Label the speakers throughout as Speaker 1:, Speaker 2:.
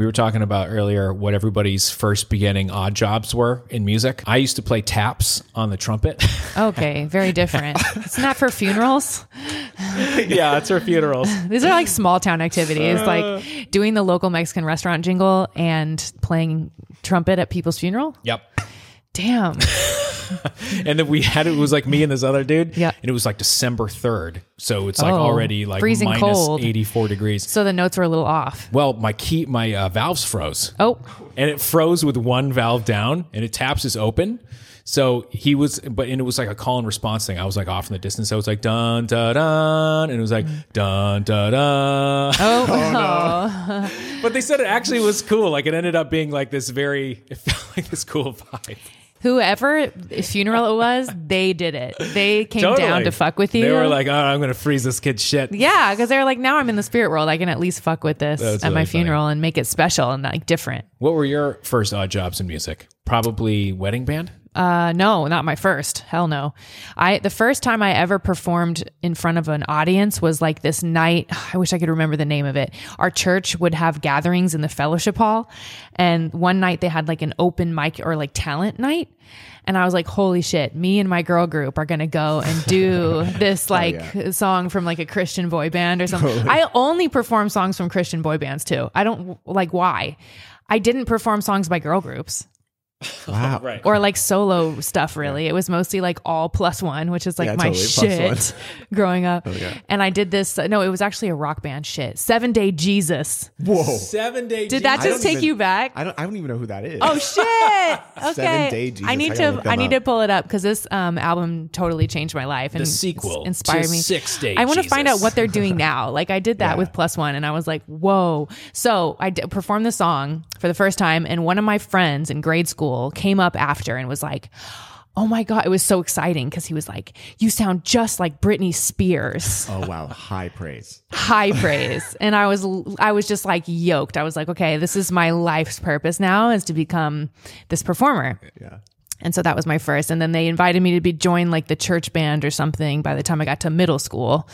Speaker 1: We were talking about earlier what everybody's first beginning odd jobs were in music. I used to play taps on the trumpet.
Speaker 2: Okay, very different. it's not for funerals?
Speaker 1: yeah, it's for funerals.
Speaker 2: These are like small town activities, like uh. doing the local Mexican restaurant jingle and playing trumpet at people's funeral.
Speaker 1: Yep.
Speaker 2: Damn.
Speaker 1: And then we had it was like me and this other dude.
Speaker 2: Yeah.
Speaker 1: And it was like December 3rd. So it's like
Speaker 2: Oh,
Speaker 1: already like
Speaker 2: freezing
Speaker 1: minus
Speaker 2: cold.
Speaker 1: 84 degrees.
Speaker 2: So the notes were a little off.
Speaker 1: Well, my key, my uh, valves froze.
Speaker 2: Oh,
Speaker 1: and it froze with one valve down and it taps is open. So he was, but and it was like a call and response thing. I was like off in the distance. I was like dun dun dun, and it was like dun dun dun.
Speaker 2: oh, no!
Speaker 1: But they said it actually was cool. Like it ended up being like this very, it felt like this cool vibe.
Speaker 2: Whoever funeral it was, they did it. They came down to fuck with you.
Speaker 1: They were like, oh, I'm gonna freeze this kid's shit.
Speaker 2: yeah, because they were like, now I'm in the spirit world. I can at least fuck with this
Speaker 1: That's
Speaker 2: at my
Speaker 1: really funny.
Speaker 2: funeral and make it special and like different.
Speaker 1: What were your first odd jobs in music? Probably wedding band.
Speaker 2: Uh, no, not my first. Hell no. I the first time I ever performed in front of an audience was like this night. I wish I could remember the name of it. Our church would have gatherings in the fellowship hall, and one night they had like an open mic or like talent night. And I was like, holy shit, me and my girl group are gonna go and do this like song from like a Christian boy band or something. I only perform songs from Christian boy bands too. I don't like why. I didn't perform songs by girl groups
Speaker 3: Wow.
Speaker 1: Right.
Speaker 2: or like solo stuff really it was mostly like all plus one which is like
Speaker 3: Yeah,
Speaker 2: my
Speaker 3: totally, plus
Speaker 2: shit growing up and i did this no it was actually a rock band shit seven day jesus
Speaker 3: Whoa.
Speaker 1: Seven day.
Speaker 2: did that
Speaker 3: I
Speaker 2: just
Speaker 3: don't
Speaker 2: take
Speaker 3: even-
Speaker 2: you back
Speaker 3: I don't. I don't even know who that is.
Speaker 2: oh shit okay
Speaker 3: Seven-Day Jesus.
Speaker 2: i need
Speaker 3: I gotta
Speaker 2: to
Speaker 3: look
Speaker 2: i
Speaker 3: them
Speaker 2: need
Speaker 3: up.
Speaker 2: to pull it up because this um, album totally changed my life and
Speaker 1: The sequel
Speaker 2: s- inspired
Speaker 1: to
Speaker 2: me
Speaker 1: Six Day
Speaker 2: i want to find out
Speaker 1: Jesus.
Speaker 2: what they're doing now like i did that
Speaker 3: Yeah.
Speaker 2: with plus one and i was like whoa so i d- performed the song for the first time and one of my friends in grade school came up after and was like Oh my God. It was so exciting because he was like, You sound just like Britney Spears.
Speaker 3: Oh wow. High praise.
Speaker 2: High praise. And I was, I was just like yoked. I was like, Okay, this is my life's purpose now is to become this performer.
Speaker 3: Yeah.
Speaker 2: And so that was my first. And then they invited me to be join like the church band or something by the time I got to middle school.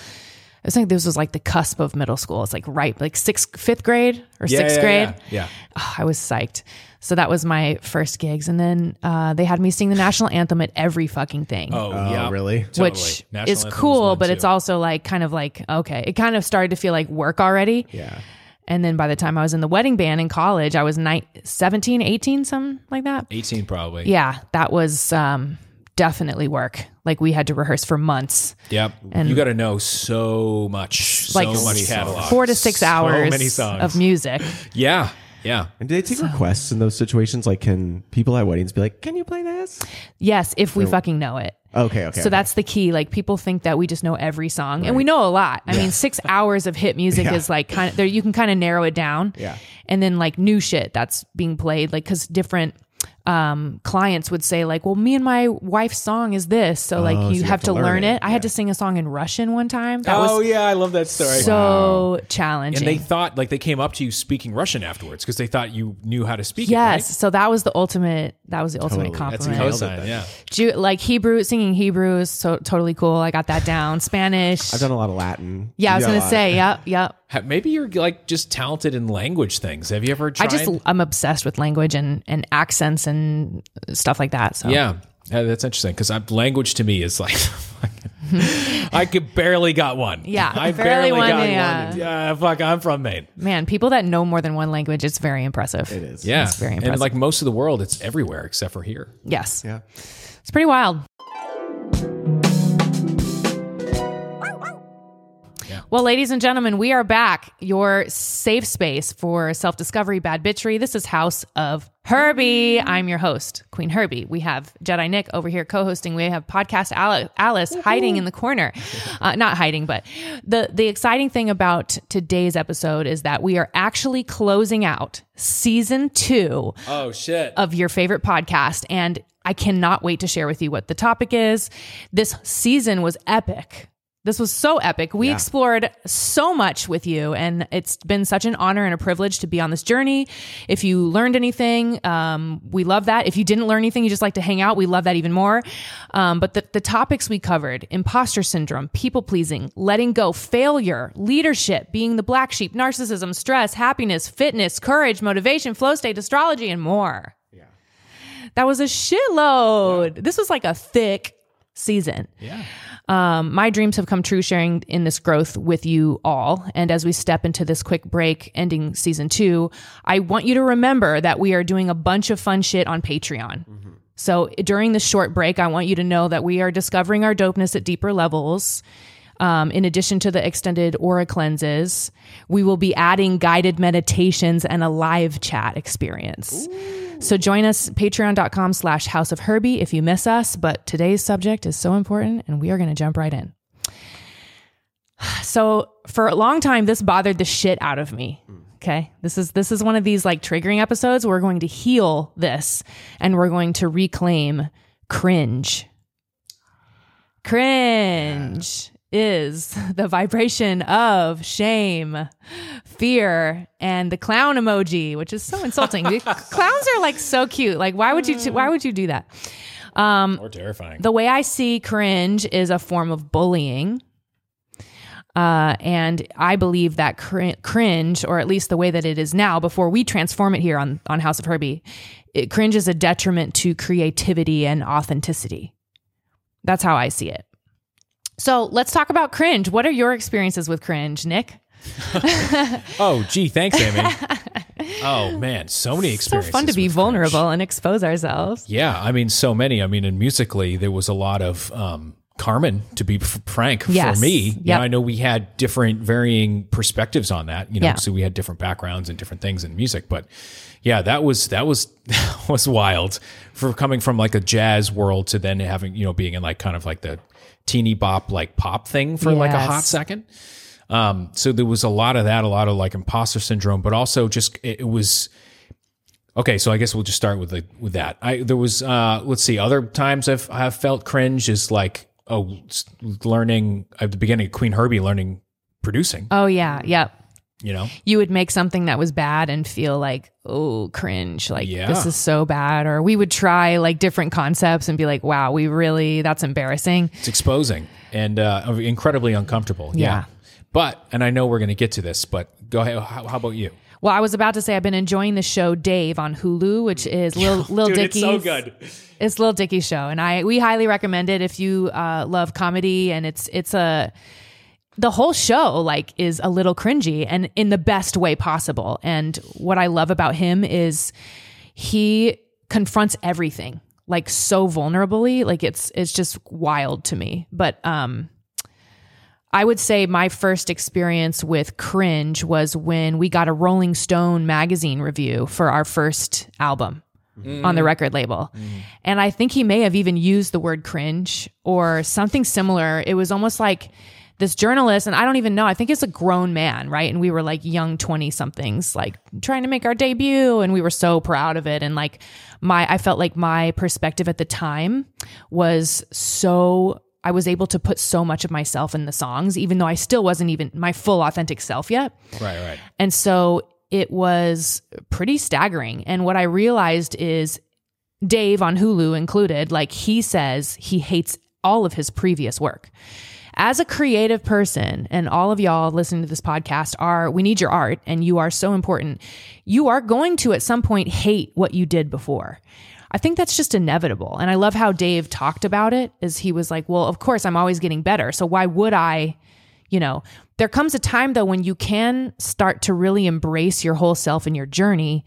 Speaker 2: I think this was like the cusp of middle school. It's like right, like sixth, fifth grade or
Speaker 1: Yeah,
Speaker 2: sixth
Speaker 1: yeah,
Speaker 2: grade.
Speaker 1: Yeah. yeah.
Speaker 2: Oh, I was psyched. So that was my first gigs. And then uh, they had me sing the national anthem at every fucking thing.
Speaker 1: Oh, yeah.
Speaker 3: really?
Speaker 1: Totally.
Speaker 2: Which
Speaker 1: National
Speaker 2: is cool, but
Speaker 1: too.
Speaker 2: it's also like kind of like, okay, it kind of started to feel like work already.
Speaker 3: Yeah.
Speaker 2: And then by the time I was in the wedding band in college, I was ni- 17, 18, something like that.
Speaker 1: 18 probably.
Speaker 2: Yeah, that was um, definitely work. Like we had to rehearse for months,
Speaker 1: Yep.
Speaker 2: And-
Speaker 1: you got to know so much,
Speaker 2: like
Speaker 1: so much
Speaker 2: s-
Speaker 1: catalog.
Speaker 2: four to six
Speaker 1: So
Speaker 2: hours
Speaker 1: many songs.
Speaker 2: of music.
Speaker 1: Yeah. Yeah.
Speaker 3: And do they take requests in those situations? Like, can people at weddings be like, "Can you play this?"
Speaker 2: Yes, if we fucking know it.
Speaker 3: Okay. Okay.
Speaker 2: So that's the key. Like people think that we just know every song, and we know a lot. I mean, six hours of hit music
Speaker 3: Yeah.
Speaker 2: is like kind of there. You can kind of narrow it down.
Speaker 3: Yeah.
Speaker 2: And then like new shit that's being played, like because different um clients would say like well me and my wife's song is this so like
Speaker 3: Oh,
Speaker 2: you, have, to learn, it, i
Speaker 3: Yeah.
Speaker 2: had to sing a song in russian one time that
Speaker 1: oh,
Speaker 2: was
Speaker 1: yeah. I love that story.
Speaker 2: so challenging
Speaker 1: and they thought, like, they came up to you speaking Russian afterwards because they thought you knew how to speak
Speaker 2: yes
Speaker 1: it.
Speaker 2: so that was the ultimate that was the ultimate
Speaker 3: Totally.
Speaker 1: That's a
Speaker 2: compliment
Speaker 1: cosign. Yeah.
Speaker 2: Ju- like hebrew singing hebrew is so totally cool i got that down spanish
Speaker 3: I've done a lot of Latin.
Speaker 2: yeah i was gonna say yep yep
Speaker 1: Maybe you're like just talented in language things. Have you ever tried?
Speaker 2: I just I'm obsessed with language and and accents and stuff like that. So
Speaker 1: Yeah, Yeah, that's interesting because language to me is like I could barely got one.
Speaker 2: Yeah,
Speaker 1: I
Speaker 2: barely
Speaker 1: barely,
Speaker 2: one,
Speaker 1: got
Speaker 2: yeah.
Speaker 1: one. Yeah, fuck, I'm from Maine.
Speaker 2: man, people that know more than one language, it's very impressive.
Speaker 3: It is.
Speaker 1: Yeah,
Speaker 2: It's very impressive.
Speaker 1: and like most of the world, it's everywhere except for here.
Speaker 2: Yes,
Speaker 3: Yeah.
Speaker 2: it's pretty wild. Well, ladies and gentlemen, we are back. Your safe space for self discovery, bad bitchery. This is House of Herby. I'm your host, Qveen Herby. We have Jedi Nick over here co hosting. We have podcast Ali- Alex hiding in the corner. Uh, not hiding, but the, the exciting thing about today's episode is that we are actually closing out season two
Speaker 1: Oh shit!
Speaker 2: of your favorite podcast. And I cannot wait to share with you what the topic is. This season was epic. This was so epic. We explored so much with you, and it's been such an honor and a privilege to be on this journey. If you learned anything, um, we love that. If you didn't learn anything, you just like to hang out, we love that even more. Um, but the, the topics we covered imposter syndrome, people pleasing, letting go, failure, leadership, being the black sheep, narcissism, stress, happiness, fitness, courage, motivation, flow state, astrology, and more. Yeah. That was a shitload. This was like a thick season.
Speaker 1: Yeah.
Speaker 2: Um, my dreams have come true sharing in this growth with you all. And as we step into this quick break ending season two, I want you to remember that we are doing a bunch of fun shit on Patreon. So during this short break, I want you to know that we are discovering our dopeness at deeper levels. Um, in addition to the extended aura cleanses, we will be adding guided meditations and a live chat experience. So join us patreon.com slash house of Herby if you miss us. But today's subject is so important and we are going to jump right in. So for a long time, this bothered the shit out of me. Okay. This is this is one of these like triggering episodes. We're going to heal this and we're going to reclaim cringe. Cringe is the vibration of shame, fear, and the clown emoji, which is so insulting. Clowns are like so cute. Like, why would you? Why would you do that?
Speaker 1: Um, Or terrifying.
Speaker 2: The way I see cringe is a form of bullying. Uh, and I believe that cr- cringe, or at least the way that it is now, before we transform it here on, on House of Herby, it, cringe is a detriment to creativity and authenticity. That's how I see it. So let's talk about cringe. What are your experiences with cringe, Nick?
Speaker 1: oh, gee, thanks, Amy. oh man, so many experiences.
Speaker 2: So fun to be vulnerable
Speaker 1: cringe.
Speaker 2: and expose ourselves.
Speaker 1: Yeah, I mean, so many. I mean, and musically, there was a lot of um, Karmin. To be frank,
Speaker 2: Yes.
Speaker 1: for me, you
Speaker 2: Yep.
Speaker 1: know, I know we had different, varying perspectives on that. You know,
Speaker 2: Yeah.
Speaker 1: so we had different backgrounds and different things in music. But yeah, that was that was that was wild for coming from like a jazz world to then having you know being in like kind of like the teeny bop like pop thing for like a hot second. Um, so there was a lot of that, a lot of like imposter syndrome, but also just it, it was okay. So I guess we'll just start with the, with that. I there was uh, let's see, other times I've I've felt cringe is like oh learning at the beginning of Qveen Herby learning producing.
Speaker 2: Oh, yeah. Yep.
Speaker 1: You know,
Speaker 2: you would make something that was bad and feel like, oh, cringe. Like,
Speaker 1: Yeah.
Speaker 2: this is so bad. Or we would try like different concepts and be like, wow, we really, that's embarrassing.
Speaker 1: it's exposing and uh, incredibly uncomfortable. Yeah.
Speaker 2: Yeah.
Speaker 1: But and I know we're going to get to this, but go ahead. How, how about you?
Speaker 2: Well, I was about to say I've been enjoying the show Dave on Hulu, which is Lil, Lil
Speaker 1: Dude,
Speaker 2: Dicky's.
Speaker 1: it's so good.
Speaker 2: It's Lil Dicky's show, and I we highly recommend it if you uh, love comedy. And it's it's a the whole show like is a little cringy and in the best way possible. And what I love about him is he confronts everything like so vulnerably. Like it's it's just wild to me. But um I would say my first experience with cringe was when we got a Rolling Stone magazine review for our first album on the record label. And I think he may have even used the word cringe or something similar. It was almost like this journalist, and I don't even know, I think it's a grown man, right? And we were like young 20 somethings, like trying to make our debut. And we were so proud of it. And like my, I felt like my perspective at the time was so I was able to put so much of myself in the songs, even though I still wasn't even my full authentic self yet.
Speaker 1: Right, right.
Speaker 2: And so it was pretty staggering. And what I realized is Dave on Hulu included, like he says he hates all of his previous work. As a creative person, and all of y'all listening to this podcast are, we need your art and you are so important. You are going to at some point hate what you did before. I think that's just inevitable. And I love how Dave talked about it as he was like, well, of course, I'm always getting better. So why would I you know, there comes a time though when you can start to really embrace your whole self and your journey.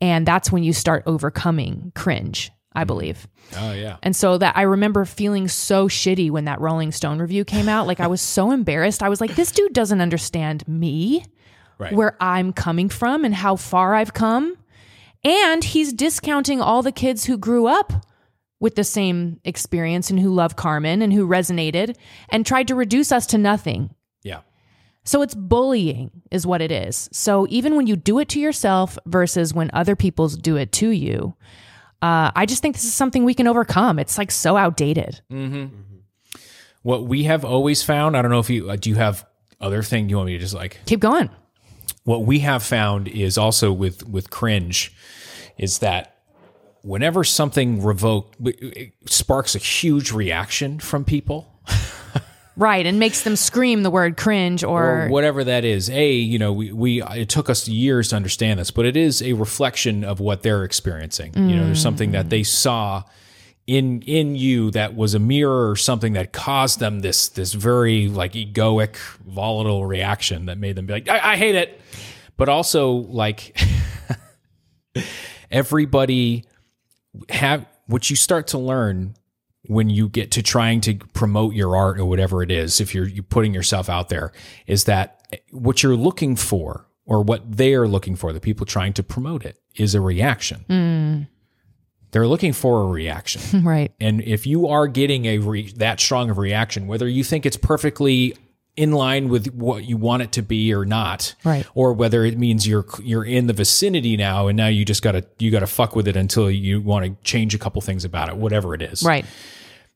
Speaker 2: And that's when you start overcoming cringe, I believe.
Speaker 1: Oh yeah.
Speaker 2: And so that I remember feeling so shitty when that Rolling Stone review came out. Like I was so embarrassed. I was like, this dude doesn't understand me,
Speaker 1: Right.
Speaker 2: where I'm coming from and how far I've come. And he's discounting all the kids who grew up with the same experience and who love Karmin and who resonated and tried to reduce us to nothing.
Speaker 1: yeah.
Speaker 2: So it's bullying, is what it is. So even when you do it to yourself versus when other people do it to you, uh, I just think this is something we can overcome. It's like so outdated.
Speaker 1: what we have always found, I don't know if you uh, do you have other thing you want me to just like
Speaker 2: Keep going.
Speaker 1: what we have found is also with with cringe is that whenever something revoked it sparks a huge reaction from people
Speaker 2: Right, and makes them scream the word cringe or,
Speaker 1: or whatever that is. A you know we, we it took us years to understand this but it is a reflection of what they're experiencing. You know there's something that they saw in in you that was a mirror or something that caused them this this very like egoic volatile reaction that made them be like i, I hate it. But also like everybody have what you start to learn when you get to trying to promote your art or whatever it is if you're, you're putting yourself out there is that what you're looking for or what they are looking for the people trying to promote it is a reaction hmm. they're looking for a reaction
Speaker 2: right.
Speaker 1: and if you are getting a re- that strong of a reaction, whether you think it's perfectly in line with what you want it to be or not,
Speaker 2: Right.
Speaker 1: or whether it means you're you're in the vicinity now and now you just gotta you gotta fuck with it until you want to change a couple things about it, whatever it is.
Speaker 2: Right.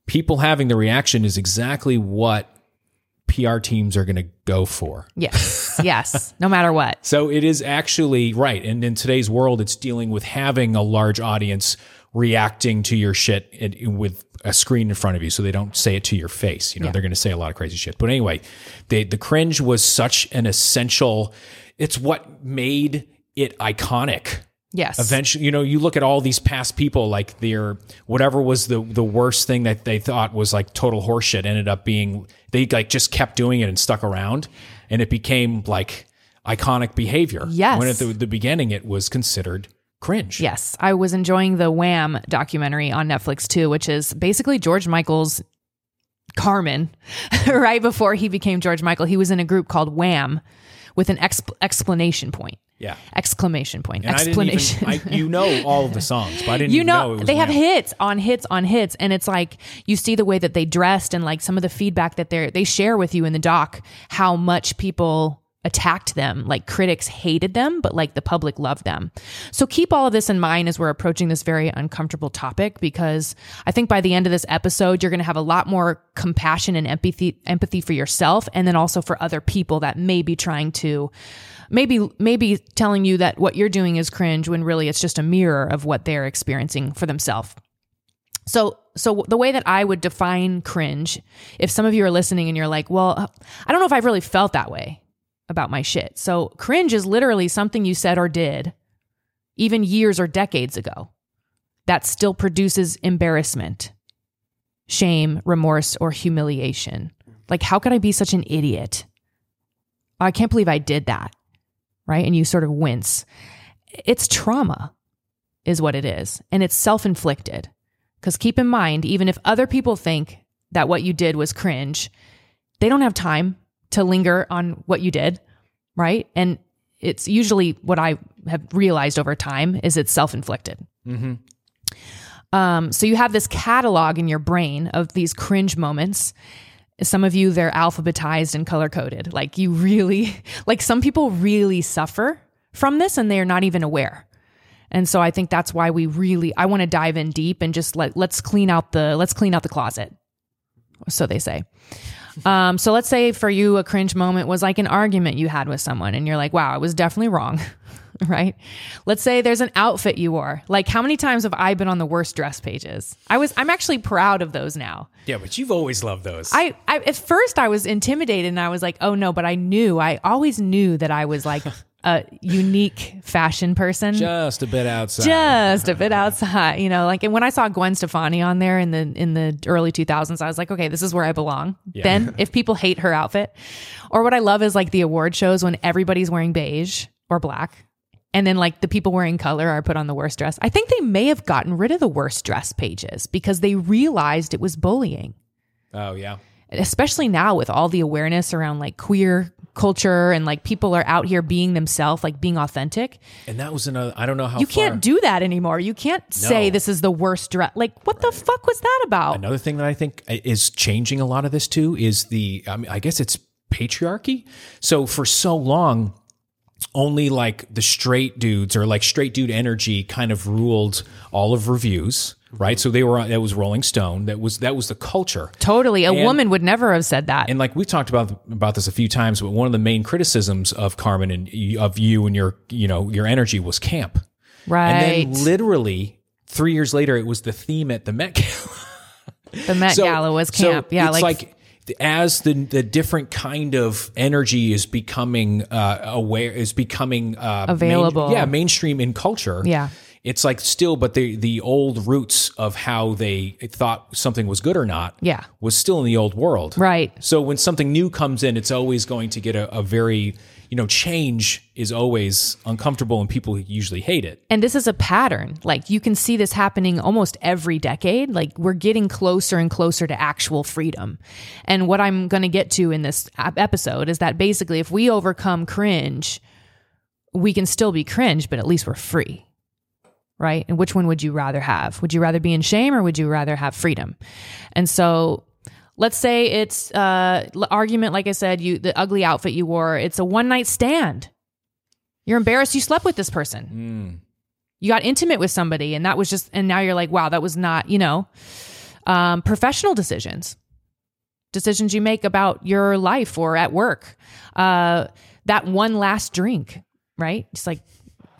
Speaker 1: People having the reaction is exactly what PR teams are going to go for.
Speaker 2: Yes. yes. No matter what.
Speaker 1: So it is actually right. And in today's world, it's dealing with having a large audience reacting to your shit with a screen in front of you so they don't say it to your face. You know, they're going to say a lot of crazy shit. But anyway, they, the cringe was such an essential, it's what made it iconic
Speaker 2: Yes.
Speaker 1: eventually you know you look at all these past people like their whatever was the the worst thing that they thought was like total horseshit ended up being they like just kept doing it and stuck around and it became like iconic behavior
Speaker 2: Yes.
Speaker 1: when at the, the beginning it was considered cringe
Speaker 2: Yes, I was enjoying the Wham documentary on Netflix too, which is basically George Michael's Karmin. right before he became George Michael, he was in a group called Wham with an exp- explanation point.
Speaker 1: yeah
Speaker 2: Exclamation point.
Speaker 1: and I
Speaker 2: explanation.
Speaker 1: even I, you know all of the songs but I didn't
Speaker 2: you
Speaker 1: know,
Speaker 2: know,
Speaker 1: it was
Speaker 2: they have hits on hits on hits and it's like you see the way that they dressed and like some of the feedback that they they share with you in the doc how much people attacked them like critics hated them but like the public loved them so keep all of this in mind as we're approaching this very uncomfortable topic because i think by the end of this episode you're going to have a lot more compassion and empathy empathy for yourself and then also for other people that may be trying to maybe maybe telling you that what you're doing is cringe when really it's just a mirror of what they're experiencing for themselves. So so the way that I would define cringe, if some of you are listening and you're like, "Well, I don't know if I've really felt that way about my shit." So cringe is literally something you said or did even years or decades ago that still produces embarrassment, shame, remorse or humiliation. Like how could I be such an idiot? I can't believe I did that right? And you sort of wince. It's trauma, is what it is. And it's self inflicted. Because keep in mind, even if other people think that what you did was cringe, they don't have time to linger on what you did, right? And it's usually what I have realized over time is it's self inflicted. Um, so you have this catalog in your brain of these cringe moments. Some of you, they're alphabetized and color coded. Like you really, like some people really suffer from this and they're not even aware. And so I think that's why we really, I want to dive in deep and just let, let's clean out the, let's clean out the closet. So they say. Um, so let's say for you, a cringe moment was like an argument you had with someone and you're like, wow, I was definitely wrong. right? Let's say there's an outfit you wore. Like how many times have I been on the worst dress pages? I was I'm actually proud of those now.
Speaker 1: yeah but you've always loved those
Speaker 2: I, I at first I was intimidated and I was like, "Oh no," but I knew. I always knew that I was like a unique fashion person.
Speaker 1: just a bit outside
Speaker 2: Just a bit outside, you know, like and when I saw Gwen Stefani on there in the in the early 2000s, I was like, okay, this is where I belong. Then if people hate her outfit, or what I love is like the award shows when everybody's wearing beige or black, and then like the people wearing color are put on the worst dress. I think they may have gotten rid of the worst dress pages because they realized it was bullying
Speaker 1: oh yeah
Speaker 2: especially now with all the awareness around like queer culture and like people are out here being themselves, like being authentic.
Speaker 1: and that was another i don't know how
Speaker 2: You
Speaker 1: far-
Speaker 2: can't do that anymore. You can't say this is the worst dress. Like, what the fuck was that about?
Speaker 1: Another thing that I think is changing a lot of this too is the, I mean, I guess it's patriarchy. So for so long, only like the straight dudes or like straight dude energy kind of ruled all of reviews right? So they were that was Rolling Stone. That was that was the culture.
Speaker 2: Totally. A
Speaker 1: And-
Speaker 2: woman would never have said that.
Speaker 1: And like we talked about about this a few times, but one of the main criticisms of Karmin and of you and your you know your energy was camp.
Speaker 2: right.
Speaker 1: And then literally three years later, it was the theme at the Met Gala.
Speaker 2: the Met
Speaker 1: So-
Speaker 2: Gala was
Speaker 1: so
Speaker 2: camp. yeah.
Speaker 1: it's
Speaker 2: Like,
Speaker 1: like, as the the different kind of energy is becoming uh, aware is becoming uh, main-
Speaker 2: Available.
Speaker 1: yeah, mainstream in culture.
Speaker 2: Yeah.
Speaker 1: It's like still, but the the old roots of how they thought something was good or not,
Speaker 2: Yeah.
Speaker 1: was still in the old world,
Speaker 2: Right.
Speaker 1: So when something new comes in, it's always going to get a, a very you know change is always uncomfortable, and people usually hate it.
Speaker 2: and this is a pattern. Like you can see this happening almost every decade. Like we're getting closer and closer to actual freedom. And what I'm going to get to in this episode is that basically, if we overcome cringe, we can still be cringe, but at least we're free. Right. And which one would you rather have? Would you rather be in shame or would you rather have freedom? And so let's say it's uh argument like I said, you the ugly outfit you wore, it's a one night stand. You're embarrassed you slept with this person. You got intimate with somebody and that was just and now you're like, wow, that was not, you know, um professional decisions. Decisions you make about your life or at work. Uh that one last drink, right? It's like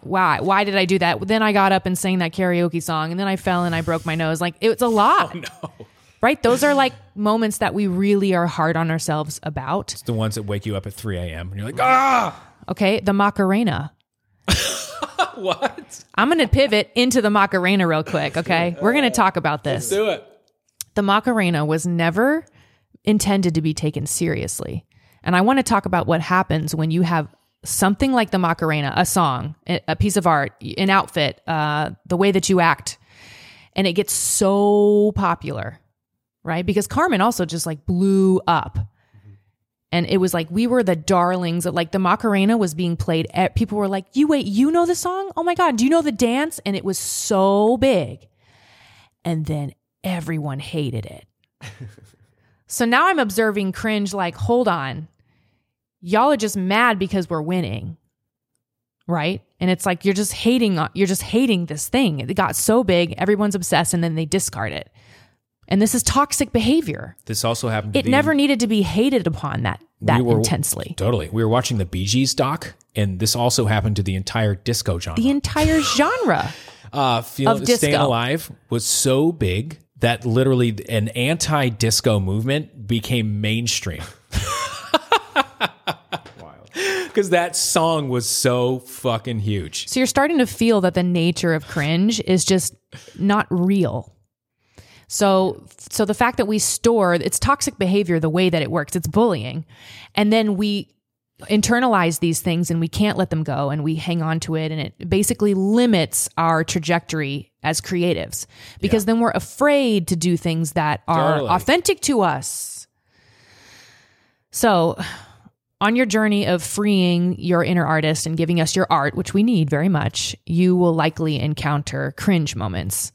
Speaker 2: why why did I do that? Then I got up and sang that karaoke song and then I fell and I broke my nose. Like it's a lot. Right? Those are like moments that we really are hard on ourselves about.
Speaker 1: It's the ones that wake you up at three a.m. and you're like, ah,
Speaker 2: Okay, the Macarena.
Speaker 1: what?
Speaker 2: I'm going to pivot into the Macarena real quick, okay? We're going to talk about this.
Speaker 1: Do it.
Speaker 2: The Macarena was never intended to be taken seriously. And I want to talk about what happens when you have something like the Macarena, a song, a piece of art, an outfit, uh, the way that you act, and it gets so popular, right? Because Karmin also just like blew up. And it was like we were the darlings of like the Macarena was being played. At, people were like, "You wait, you know the song? Oh my god, do you know the dance?" And it was so big. And then everyone hated it. so now I'm observing cringe like, "Hold on. Y'all are just mad because we're winning." Right? And it's like you're just hating you're just hating this thing. It got so big, everyone's obsessed and then they discard it. And this is toxic behavior.
Speaker 1: This also happened. To
Speaker 2: It never needed to be hated upon that that
Speaker 1: we were-
Speaker 2: intensely.
Speaker 1: Totally. We were watching the Bee Gees doc, and this also happened to the entire disco genre.
Speaker 2: The entire genre.
Speaker 1: uh, feel,
Speaker 2: of disco.
Speaker 1: Staying Alive was so big that literally an anti-disco movement became mainstream. Because that song was so fucking huge.
Speaker 2: So you're starting to feel that the nature of cringe is just not real. So so the fact that we store it's toxic behavior the way that it works, it's bullying. And then we internalize these things and we can't let them go and we hang on to it and it basically limits our trajectory as creatives because then we're afraid to do things that are
Speaker 1: Totally.
Speaker 2: authentic to us. So, on your journey of freeing your inner artist and giving us your art, which we need very much, you will likely encounter cringe moments.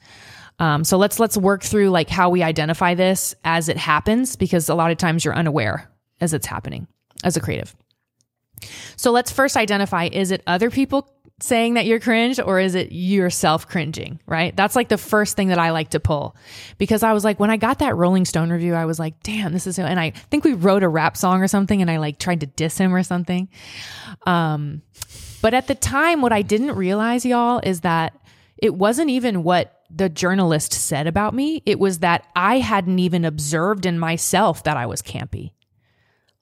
Speaker 2: Um, so let's let's work through like how we identify this as it happens, because a lot of times you're unaware as it's happening as a creative. So let's first identify: is it other people saying that you're cringe, or is it yourself cringing? Right? That's like the first thing that I like to pull, because I was like, when I got that Rolling Stone review, I was like, damn, this is. And I think we wrote a rap song or something, and I like tried to diss him or something. Um, but at the time, what I didn't realize, y'all, is that it wasn't even what the journalist said about me. It was that I hadn't even observed in myself that I was campy.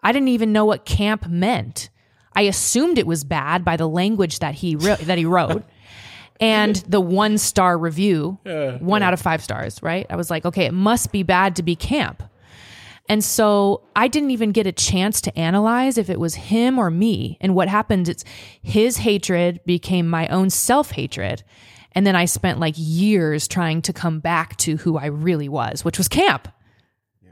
Speaker 2: I didn't even know what camp meant. I assumed it was bad by the language that he wrote, that he wrote. And the one star review, one out of five stars, right? I was like, okay, it must be bad to be camp. And so I didn't even get a chance to analyze if it was him or me. And what happened, it's his hatred became my own self hatred. And then I spent like years trying to come back to who I really was, which was camp. Yeah.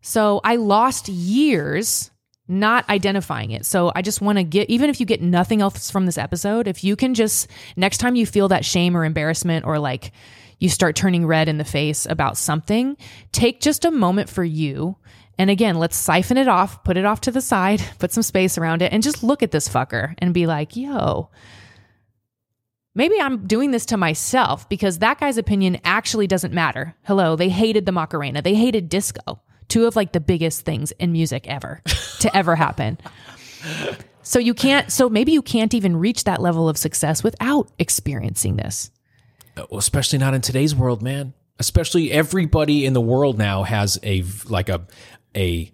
Speaker 2: So I lost years not identifying it. So I just want to get, even if you get nothing else from this episode, if you can just, next time you feel that shame or embarrassment or like you start turning red in the face about something, take just a moment for you. And again, let's siphon it off, put it off to the side, put some space around it, and just look at this fucker and be like, yo, maybe I'm doing this to myself because that guy's opinion actually doesn't matter. Hello, they hated the Macarena, they hated disco, two of like the biggest things in music ever to ever happen. So you can't, so maybe you can't even reach that level of success without experiencing this.
Speaker 1: Uh, well, especially not in today's world, man. Especially everybody in the world now has a like a a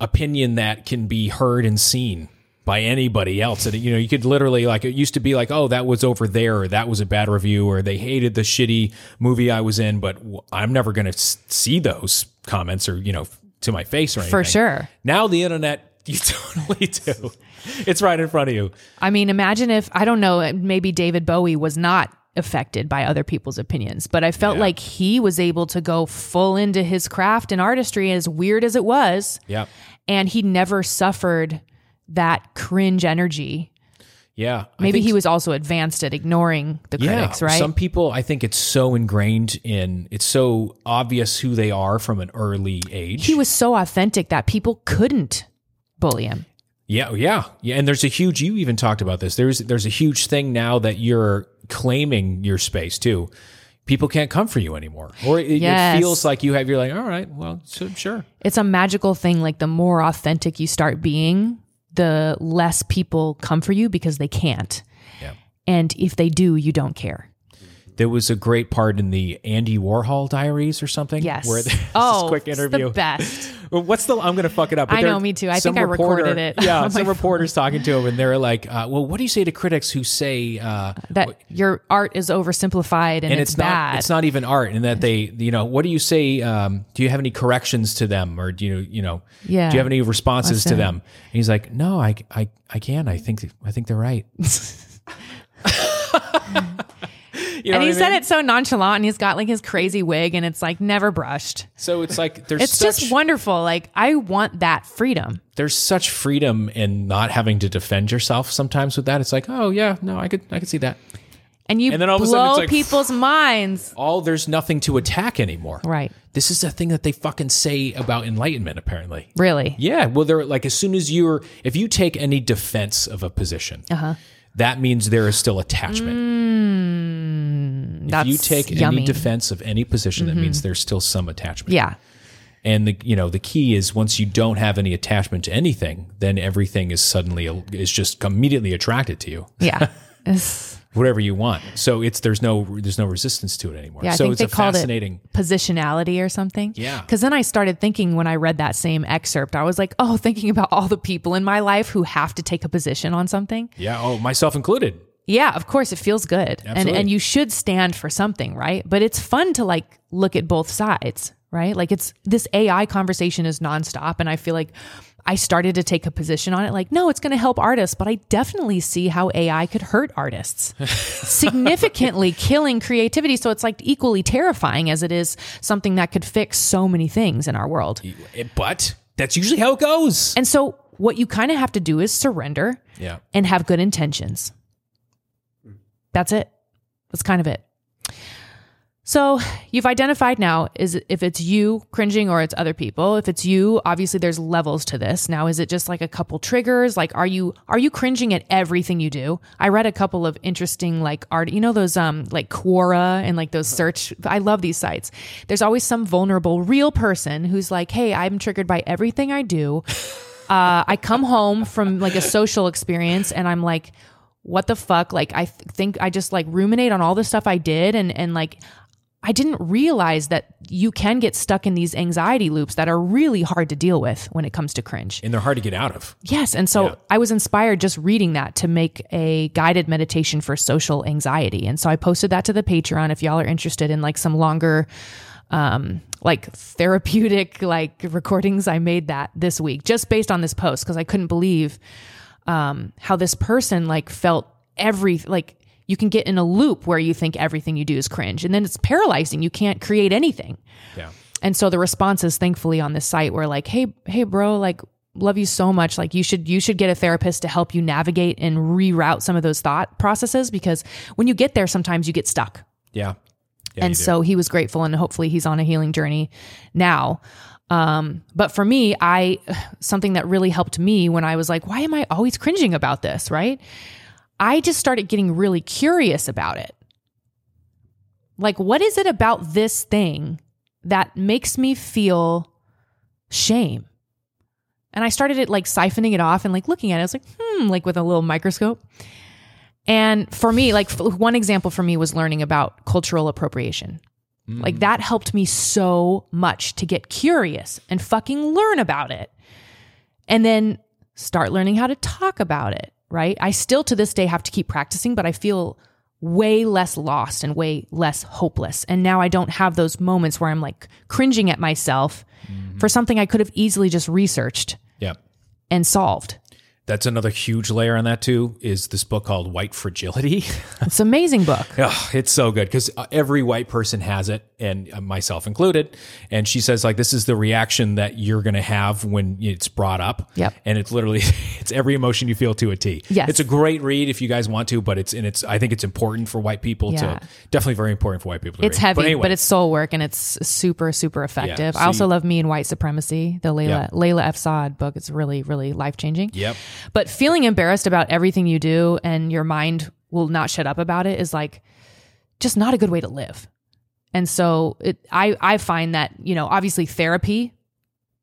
Speaker 1: opinion that can be heard and seen by anybody else. And you know, you could literally like it used to be like, oh, that was over there, or that was a bad review, or they hated the shitty movie I was in, but I'm never going to see those comments or you know to my face or anything.
Speaker 2: For sure.
Speaker 1: Now the internet, you totally do. It's right in front of you.
Speaker 2: I mean, imagine if, I don't know, maybe David Bowie was not affected by other people's opinions, but I felt
Speaker 1: Yeah.
Speaker 2: like he was able to go full into his craft and artistry, as weird as it was.
Speaker 1: Yeah.
Speaker 2: And he never suffered that cringe energy.
Speaker 1: Yeah.
Speaker 2: Maybe he was also advanced at ignoring the critics, right?
Speaker 1: Some people, I think it's so ingrained in, it's so obvious who they are from an early age.
Speaker 2: he was so authentic that people couldn't bully him.
Speaker 1: yeah, oh, yeah, yeah. And there's a huge. You even talked about this. There's there's a huge thing now that you're claiming your space too. People can't come for you anymore, or it,
Speaker 2: Yes.
Speaker 1: it feels like you have. You're like, all right, well, so, sure.
Speaker 2: It's a magical thing. Like the more authentic you start being, the less people come for you because they can't.
Speaker 1: Yeah.
Speaker 2: And if they do, you don't care.
Speaker 1: There was a great part in the Andy Warhol Diaries or something.
Speaker 2: Yes.
Speaker 1: Where there's
Speaker 2: oh,
Speaker 1: this quick
Speaker 2: it's
Speaker 1: interview.
Speaker 2: the best.
Speaker 1: What's the? I'm going to fuck it up.
Speaker 2: I know, me too. I think I recorded it
Speaker 1: Yeah, some reporters talking to him, and they're like, uh, "Well, what do you say to critics who say uh,
Speaker 2: That your art is oversimplified and,
Speaker 1: and
Speaker 2: it's,
Speaker 1: it's,
Speaker 2: bad.
Speaker 1: not it's not even art and that they you know what do you say um, do you have any corrections to them or do you you know
Speaker 2: Yeah.
Speaker 1: do you have any responses to
Speaker 2: That's it.
Speaker 1: them and he's like no i i i can i think i think they're right You know
Speaker 2: and he
Speaker 1: I
Speaker 2: said
Speaker 1: mean?
Speaker 2: it so nonchalant and he's got like his crazy wig and it's like never brushed.
Speaker 1: so it's like there's
Speaker 2: It's
Speaker 1: such
Speaker 2: just wonderful. Like I want that freedom.
Speaker 1: there's such freedom in not having to defend yourself sometimes with that it's like oh yeah no i could i could see that
Speaker 2: And you
Speaker 1: And then all of a sudden it's like-
Speaker 2: people's minds.
Speaker 1: all there's nothing to attack anymore
Speaker 2: Right.
Speaker 1: this is the thing that they fucking say about enlightenment apparently
Speaker 2: Really.
Speaker 1: Yeah, well, they're like as soon as you're, if you take any defense of a position,
Speaker 2: Uh-huh.
Speaker 1: that means there is still attachment. If you take
Speaker 2: yummy. Mm-hmm.
Speaker 1: any defense of any position, that means there's still some attachment.
Speaker 2: yeah.
Speaker 1: and the you know the key is once you don't have any attachment to anything, then everything is suddenly is just immediately attracted to you,
Speaker 2: Yeah.
Speaker 1: Whatever you want. So it's there's no there's no resistance to it anymore.
Speaker 2: Yeah, I
Speaker 1: so
Speaker 2: think
Speaker 1: it's
Speaker 2: they
Speaker 1: a
Speaker 2: called
Speaker 1: fascinating.
Speaker 2: it positionality or something.
Speaker 1: Yeah.
Speaker 2: Because then I started thinking when I read that same excerpt, I was like, oh, thinking about all the people in my life who have to take a position on something.
Speaker 1: Yeah, oh, myself included.
Speaker 2: Yeah, of course, it feels good, and and you should stand for something, right? But it's fun to like look at both sides, right? Like it's this AI conversation is nonstop, and I feel like I started to take a position on it. Like, no, it's going to help artists, but I definitely see how AI could hurt artists, significantly killing creativity. So it's like equally terrifying as it is something that could fix so many things in our world.
Speaker 1: Eh, but that's usually how it goes.
Speaker 2: And so what you kind of have to do is surrender
Speaker 1: Yeah.
Speaker 2: and have good intentions. That's it. That's kind of it. So you've identified now is if it's you cringing or it's other people. If it's you, obviously there's levels to this. Now is it just like a couple triggers? Like are you are you cringing at everything you do? I read a couple of interesting like art, you know those um like Quora and like those search I love these sites. There's always some vulnerable real person who's like, "Hey, I'm triggered by everything I do." uh, I come home from like a social experience and I'm like, what the fuck? Like, I th- think I just like ruminate on all the stuff I did and, and like, I didn't realize that you can get stuck in these anxiety loops that are really hard to deal with when it comes to cringe.
Speaker 1: And they're hard to get out of.
Speaker 2: Yes. And so
Speaker 1: Yeah.
Speaker 2: I was inspired just reading that to make a guided meditation for social anxiety. And so I posted that to the Patreon if y'all are interested in like some longer, um, like therapeutic like recordings. I made that this week just based on this post because I couldn't believe um, how this person like felt every like you can get in a loop where you think everything you do is cringe and then it's paralyzing. You can't create anything.
Speaker 1: Yeah.
Speaker 2: And so the responses thankfully on this site were like, "Hey, hey bro, like love you so much. Like you should you should get a therapist to help you navigate and reroute some of those thought processes because when you get there sometimes you get stuck."
Speaker 1: Yeah. Yeah,
Speaker 2: and so he was grateful and hopefully he's on a healing journey now. Um, but for me, I something that really helped me when I was like, why am I always cringing about this, right? I just started getting really curious about it. Like, what is it about this thing that makes me feel shame? And I started it like siphoning it off and like looking at it. I was like, hmm, like with a little microscope. And for me, like one example for me was learning about cultural appropriation. Like mm. that helped me so much to get curious and fucking learn about it. And then start learning how to talk about it, right? I still to this day have to keep practicing, but I feel way less lost and way less hopeless. And now I don't have those moments where I'm like cringing at myself mm-hmm. for something I could have easily just researched
Speaker 1: Yeah.
Speaker 2: and solved.
Speaker 1: That's another huge layer on that too. Is this book called White Fragility?
Speaker 2: It's an amazing book.
Speaker 1: Oh, it's so good because every white person has it, and uh, myself included. And she says like this is the reaction that you're going to have when it's brought up.
Speaker 2: Yep.
Speaker 1: And it's literally it's every emotion you feel to a T.
Speaker 2: Yes.
Speaker 1: It's a great read if you guys want to, but it's and it's I think it's important for white people
Speaker 2: Yeah.
Speaker 1: to definitely very important for white people. To
Speaker 2: It's
Speaker 1: read.
Speaker 2: heavy, but,
Speaker 1: anyway,
Speaker 2: it's soul work and it's super, super effective.
Speaker 1: so
Speaker 2: I also
Speaker 1: you-
Speaker 2: love Me and White Supremacy, the Layla
Speaker 1: Yeah.
Speaker 2: Layla F. Saad book. It's really, really life changing.
Speaker 1: Yep.
Speaker 2: But feeling embarrassed about everything you do and your mind will not shut up about it is like just not a good way to live. And so it, I, I find that, you know, obviously therapy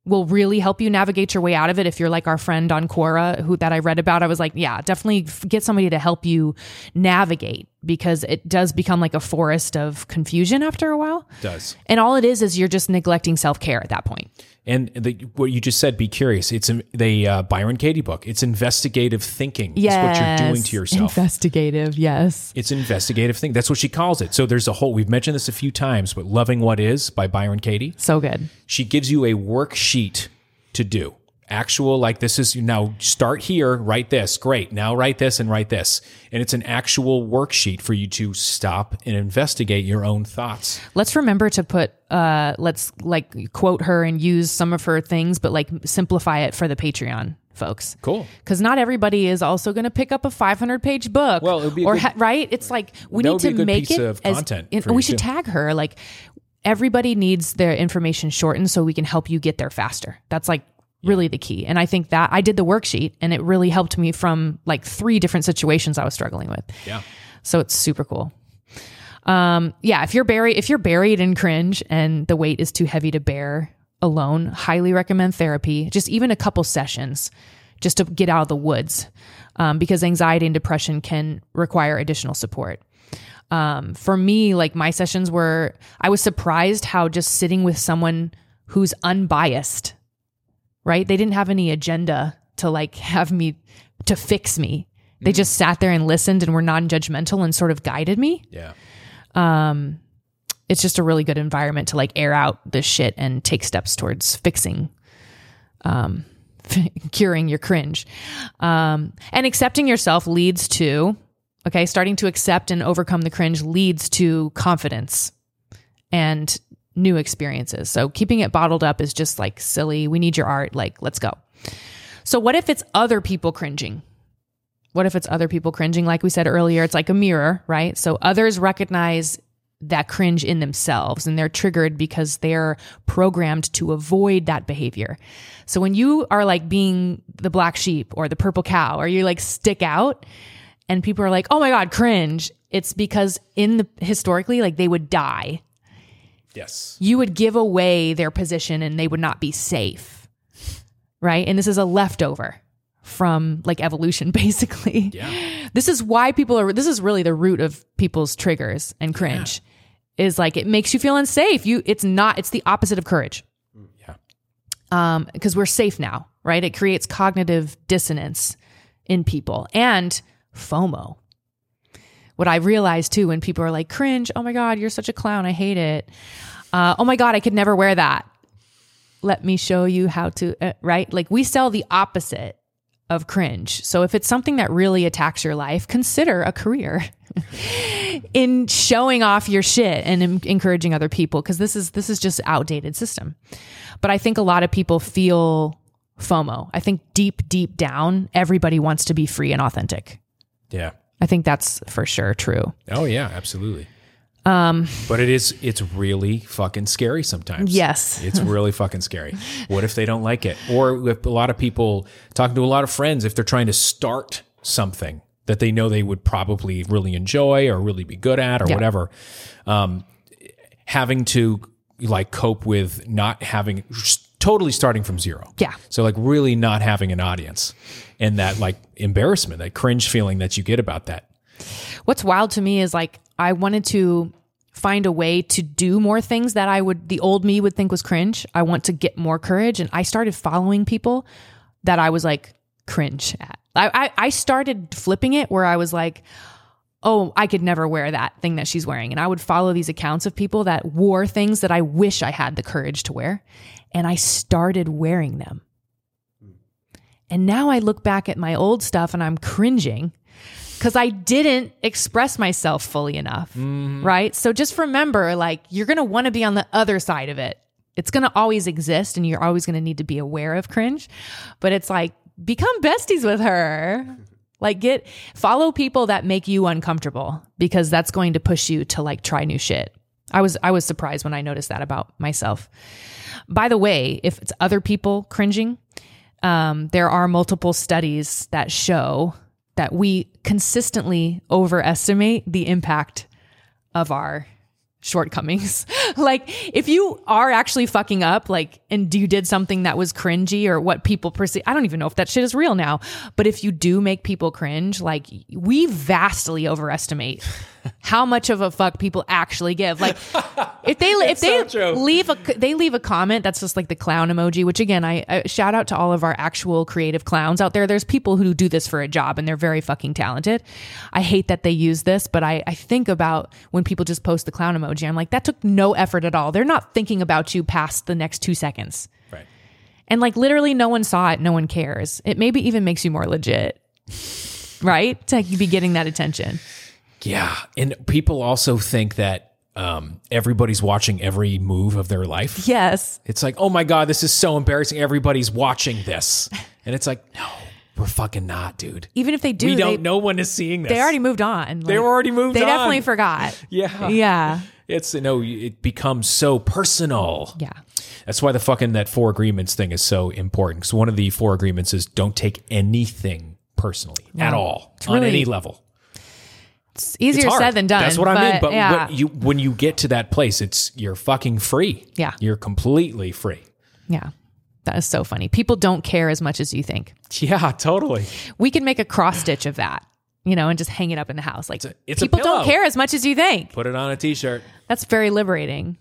Speaker 2: will really help you navigate your way out of it. If you're like our friend on Quora, who that I read about, I was like, yeah, definitely get somebody to help you navigate because it does become like a forest of confusion after a while.
Speaker 1: It does.
Speaker 2: And all it is is you're just neglecting self care at that point.
Speaker 1: And the, what you just said, be curious. It's the uh, Byron Katie book. It's investigative thinking. Is what you're doing to yourself.
Speaker 2: Investigative, yes.
Speaker 1: It's investigative thing. That's what she calls it. So there's a whole, we've mentioned this a few times, but Loving What Is by Byron Katie.
Speaker 2: So good.
Speaker 1: She gives you a worksheet to do. Actual, like this is now start here, write this. Great. Now write this and write this. And it's an actual worksheet for you to stop and investigate your own thoughts.
Speaker 2: Let's remember to put uh let's like quote her and use some of her things but like simplify it for the Patreon folks.
Speaker 1: Cool.
Speaker 2: Cuz not everybody is also going to pick up a 500 page book.
Speaker 1: Well, it would be
Speaker 2: or
Speaker 1: good-
Speaker 2: ha- right? It's like we need to make
Speaker 1: piece
Speaker 2: it
Speaker 1: of
Speaker 2: as
Speaker 1: content for
Speaker 2: we should
Speaker 1: too.
Speaker 2: tag her like everybody needs their information shortened so we can help you get there faster. That's like really the key. And I think that I did the worksheet and it really helped me from like three different situations I was struggling with.
Speaker 1: Yeah.
Speaker 2: So it's super cool. Um, yeah, if you're buried, if you're buried in cringe and the weight is too heavy to bear alone, highly recommend therapy. Just even a couple sessions, just to get out of the woods, um, because anxiety and depression can require additional support. Um, for me, like my sessions were, I was surprised how just sitting with someone who's unbiased, right? They didn't have any agenda to like have me to fix me. They just sat there and listened and were non-judgmental and sort of guided me.
Speaker 1: Yeah.
Speaker 2: It's just a really good environment to like air out this shit and take steps towards fixing um curing your cringe. Um and accepting yourself leads to okay, starting to accept and overcome the cringe leads to confidence and new experiences. So keeping it bottled up is just like silly. We need your art, like let's go. So what if it's other people cringing? What if it's other people cringing? Like we said earlier, it's like a mirror, right? So others recognize that cringe in themselves and they're triggered because they're programmed to avoid that behavior. So when you are like being the black sheep or the purple cow or you like stick out and people are like, "Oh my god, cringe." It's because in the historically like they would die.
Speaker 1: Yes.
Speaker 2: You would give away their position and they would not be safe. Right? And this is a leftover from like evolution basically.
Speaker 1: Yeah.
Speaker 2: This is why people are this is really the root of people's triggers and cringe. Is like it makes you feel unsafe. You it's not it's the opposite of courage.
Speaker 1: Yeah.
Speaker 2: Um because we're safe now, right? It creates cognitive dissonance in people and FOMO. What I realized too when people are like cringe, "Oh my god, you're such a clown. I hate it." Uh, "Oh my god, I could never wear that." Let me show you how to, uh, right? Like we sell the opposite of cringe. So if it's something that really attacks your life, consider a career in showing off your shit and em- encouraging other people because this is this is just outdated system. But I think a lot of people feel FOMO. I think deep deep down everybody wants to be free and authentic.
Speaker 1: Yeah.
Speaker 2: I think that's for sure true.
Speaker 1: Oh yeah, absolutely. Um, but it is it's really fucking scary sometimes.
Speaker 2: Yes.
Speaker 1: It's really fucking scary. What if they don't like it? Or if a lot of people talking to a lot of friends if they're trying to start something that they know they would probably really enjoy or really be good at or
Speaker 2: Yeah.
Speaker 1: whatever. Um, having to like cope with not having totally starting from zero.
Speaker 2: Yeah.
Speaker 1: So like really not having an audience and that like embarrassment, that cringe feeling that you get about that.
Speaker 2: What's wild to me is like I wanted to find a way to do more things that I would the old me would think was cringe. I want to get more courage and I started following people that I was like cringe at. I I, I started flipping it where I was like oh, I could never wear that thing that she's wearing. And I would follow these accounts of people that wore things that I wish I had the courage to wear. And I started wearing them. And now I look back at my old stuff and I'm cringing because I didn't express myself fully enough. Mm-hmm. Right. So just remember like, you're going to want to be on the other side of it. It's going to always exist and you're always going to need to be aware of cringe. But it's like, become besties with her. Like, get follow people that make you uncomfortable because that's going to push you to like try new shit. I was I was surprised when I noticed that about myself. By the way, if it's other people cringing, um, there are multiple studies that show that we consistently overestimate the impact of our shortcomings. like if you are actually fucking up, like and you did something that was cringy or what people perceive, I don't even know if that shit is real now. But if you do make people cringe, like we vastly overestimate how much of a fuck people actually give. Like if they if they
Speaker 1: so
Speaker 2: leave a they leave a comment that's just like the clown emoji, which again I, I shout out to all of our actual creative clowns out there. There's people who do this for a job and they're very fucking talented. I hate that they use this, but I I think about when people just post the clown emoji. I'm like that took no effort at all. They're not thinking about you past the next 2 seconds.
Speaker 1: Right.
Speaker 2: And like literally no one saw it, no one cares. It maybe even makes you more legit. Right? To be getting that attention.
Speaker 1: Yeah. And people also think that um, everybody's watching every move of their life.
Speaker 2: Yes.
Speaker 1: It's like, oh my God, this is so embarrassing. Everybody's watching this. And it's like, no, we're fucking not, dude.
Speaker 2: Even if they do,
Speaker 1: we don't,
Speaker 2: they,
Speaker 1: no one is seeing this.
Speaker 2: they already moved on.
Speaker 1: They
Speaker 2: Like,
Speaker 1: already moved
Speaker 2: They
Speaker 1: on.
Speaker 2: definitely forgot.
Speaker 1: Yeah.
Speaker 2: Yeah.
Speaker 1: It's, you know, it becomes so personal.
Speaker 2: Yeah.
Speaker 1: That's why the fucking that four agreements thing is so important. Because one of the four agreements is don't take anything personally at all on
Speaker 2: really-
Speaker 1: any level.
Speaker 2: It's easier
Speaker 1: It's
Speaker 2: said than done.
Speaker 1: That's what I mean. But
Speaker 2: yeah.
Speaker 1: you when you get to that place, it's you're fucking free.
Speaker 2: Yeah.
Speaker 1: You're completely free.
Speaker 2: yeah. That is so funny. People don't care as much as you think.
Speaker 1: Yeah, totally.
Speaker 2: We can make a cross stitch of that, you know, and just hang it up in the house. Like
Speaker 1: a- it's a
Speaker 2: people don't care as much as you think.
Speaker 1: Put it on a t-shirt.
Speaker 2: That's very liberating.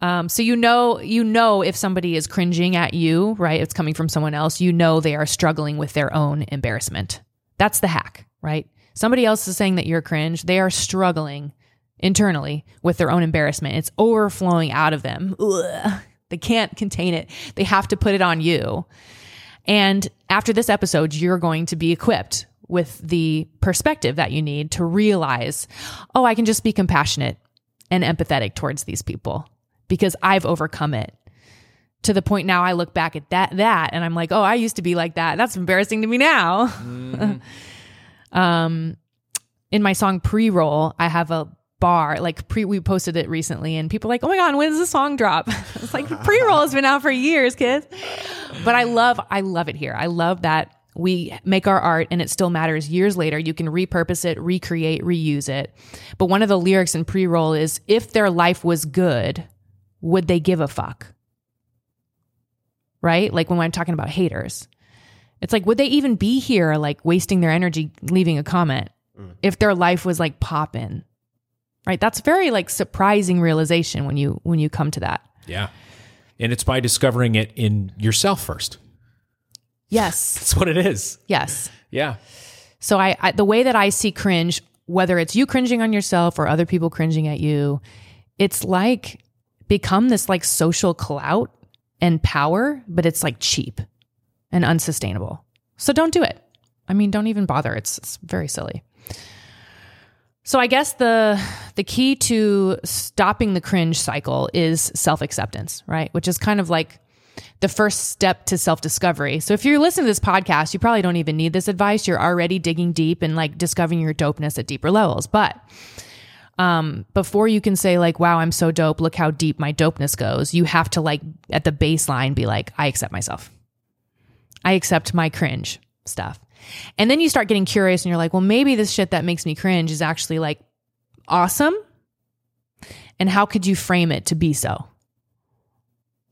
Speaker 2: Um, so you know, you know, if somebody is cringing at you, right? It's coming from someone else. You know they are struggling with their own embarrassment. That's the hack, right? Somebody else is saying that you're cringe. They are struggling internally with their own embarrassment. It's overflowing out of them. Ugh. They can't contain it. They have to put it on you. And after this episode, you're going to be equipped with the perspective that you need to realize, oh, I can just be compassionate and empathetic towards these people because I've overcome it. To the point now I look back at that that and I'm like, "Oh, I used to be like that. That's embarrassing to me now." um in my song Pre-Roll, I have a bar like pre we posted it recently and people are like, "Oh my god, when does the song drop?" it's like Pre-Roll has been out for years, kids. But I love I love it here. I love that we make our art and it still matters years later. You can repurpose it, recreate, reuse it. But one of the lyrics in pre roll is if their life was good, would they give a fuck? Right? Like when I'm talking about haters, it's like, would they even be here, like wasting their energy leaving a comment mm. if their life was like popping? Right? That's very like surprising realization when you when you come to that.
Speaker 1: Yeah. And it's by discovering it in yourself first.
Speaker 2: Yes.
Speaker 1: That's what it is.
Speaker 2: Yes.
Speaker 1: Yeah.
Speaker 2: So I, I the way that I see cringe, whether it's you cringing on yourself or other people cringing at you, it's like become this like social clout and power, but it's like cheap and unsustainable. So don't do it. I mean, don't even bother. It's, it's very silly. So I guess the the key to stopping the cringe cycle is self-acceptance, right? Which is kind of like the first step to self-discovery. So if you're listening to this podcast, you probably don't even need this advice. You're already digging deep and like discovering your dopeness at deeper levels. But um, before you can say like, wow, I'm so dope, look how deep my dopeness goes, you have to like at the baseline be like, I accept myself. I accept my cringe stuff. And then you start getting curious and you're like, well, maybe this shit that makes me cringe is actually like awesome. And how could you frame it to be so?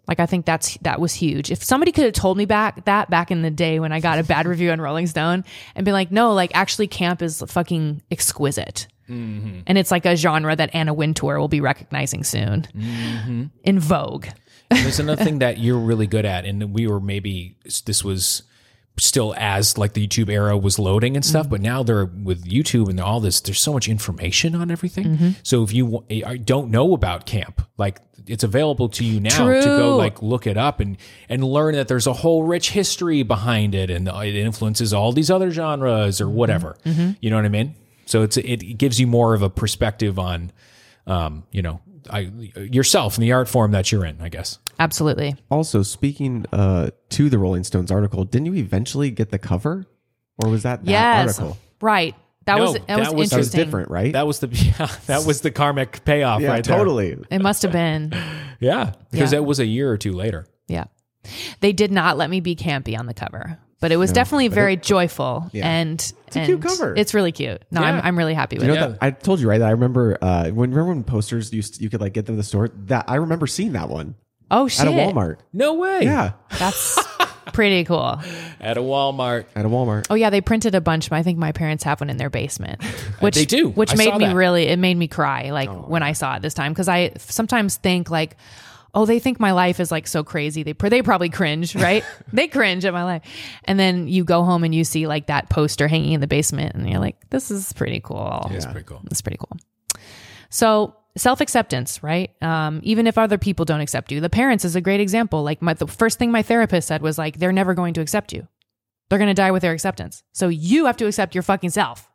Speaker 2: Like I think that's that was huge. If somebody could have told me back that back in the day when I got a bad review on Rolling Stone and be like, no, like actually camp is fucking exquisite. Mm-hmm. And it's like a genre that Anna Wintour will be recognizing soon. Mm-hmm. In Vogue.
Speaker 1: There's another thing that you're really good at, and we were maybe this was still as like the YouTube era was loading and stuff, but now they're with YouTube and all this. There's so much information on everything. So if you eh, don't know about camp, like it's available to you now to go like look it up and and learn that there's a whole rich history behind it, and it influences all these other genres or whatever. You know what I mean? So it's it gives you more of a perspective on, um, you know. I, yourself and the art form that you're in, I guess.
Speaker 2: Absolutely.
Speaker 3: Also, speaking uh, to the Rolling Stones article, didn't you eventually get the cover, or was that that
Speaker 2: Yes.
Speaker 3: article?
Speaker 2: Right. That
Speaker 1: No,
Speaker 2: was that,
Speaker 1: that
Speaker 2: was,
Speaker 1: was-
Speaker 3: That was
Speaker 2: interesting.
Speaker 3: different, right?
Speaker 1: That was the yeah, that was the karmic payoff
Speaker 3: yeah,
Speaker 1: right there.
Speaker 3: totally.
Speaker 2: It must have been.
Speaker 1: Yeah, because
Speaker 2: Yeah.
Speaker 1: that was a year or two later.
Speaker 2: Yeah. They did not let me be campy on the cover, but it was definitely very joyful yeah. and it's
Speaker 3: a cute cover.
Speaker 2: It's really cute. No, I'm I'm really happy with
Speaker 3: You
Speaker 2: it.
Speaker 3: that I told you right that I remember uh, when remember when posters used you could like get them in the store. That I remember seeing that one
Speaker 2: Oh shit.
Speaker 3: at a Walmart.
Speaker 1: No way.
Speaker 3: Yeah,
Speaker 2: That's pretty cool.
Speaker 1: at a Walmart.
Speaker 3: at a Walmart.
Speaker 2: Oh yeah, they printed a bunch. I think my parents have one in their basement, which
Speaker 1: They do.
Speaker 2: which
Speaker 1: I
Speaker 2: made
Speaker 1: saw
Speaker 2: me
Speaker 1: that.
Speaker 2: really. It made me cry like oh, when I saw it this time because I sometimes think like, oh, they think my life is like so crazy. They they probably cringe, right? they cringe at my life, and then you go home and you see like that poster hanging in the basement, and you're like, this is pretty cool.
Speaker 1: It's pretty cool.
Speaker 2: It's pretty cool. So self acceptance, right? Um, even if other people don't accept you, the parents is a great example. Like my, the first thing my therapist said was like, they're never going to accept you. They're going to die with their acceptance. So you have to accept your fucking self.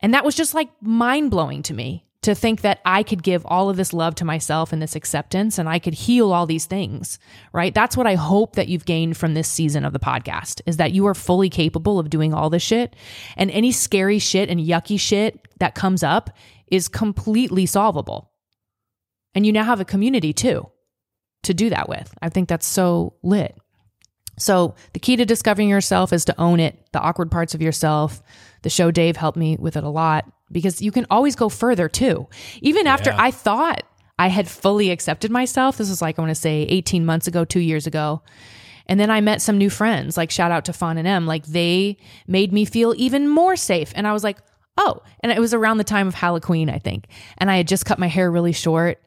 Speaker 2: And that was just like mind blowing to me to think that I could give all of this love to myself and this acceptance and I could heal all these things, right? That's what I hope that you've gained from this season of the podcast is that you are fully capable of doing all this shit and any scary shit and yucky shit that comes up is completely solvable. And you now have a community too to do that with. I think that's so lit. So, the key to discovering yourself is to own it, the awkward parts of yourself. The show Dave helped me with it a lot because you can always go further too. Even after I thought I had fully accepted myself, this was like, I want to say 18 months ago, two years ago. And then I met some new friends, like shout out to Fawn and M. Like they made me feel even more safe. And I was like, oh, and it was around the time of Halloween, I think. And I had just cut my hair really short.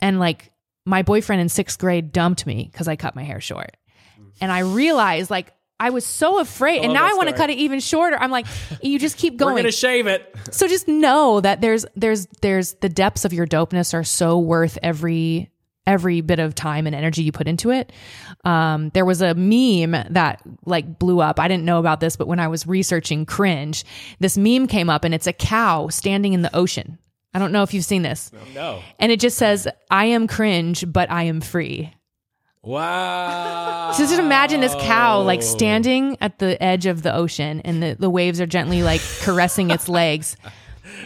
Speaker 2: And like my boyfriend in sixth grade dumped me because I cut my hair short. And I realized like I was so afraid. and now I want to cut it even shorter. I'm like, you just keep
Speaker 1: We're
Speaker 2: going.
Speaker 1: gonna shave it.
Speaker 2: so just know that there's there's there's the depths of your dopeness are so worth every every bit of time and energy you put into it. Um, there was a meme that like blew up. I didn't know about this, but when I was researching cringe, this meme came up and it's a cow standing in the ocean. I don't know if you've seen this.
Speaker 1: No.
Speaker 2: And it just says, I am cringe, but I am free.
Speaker 1: Wow.
Speaker 2: So just imagine this cow like standing at the edge of the ocean and the, the waves are gently like caressing its legs.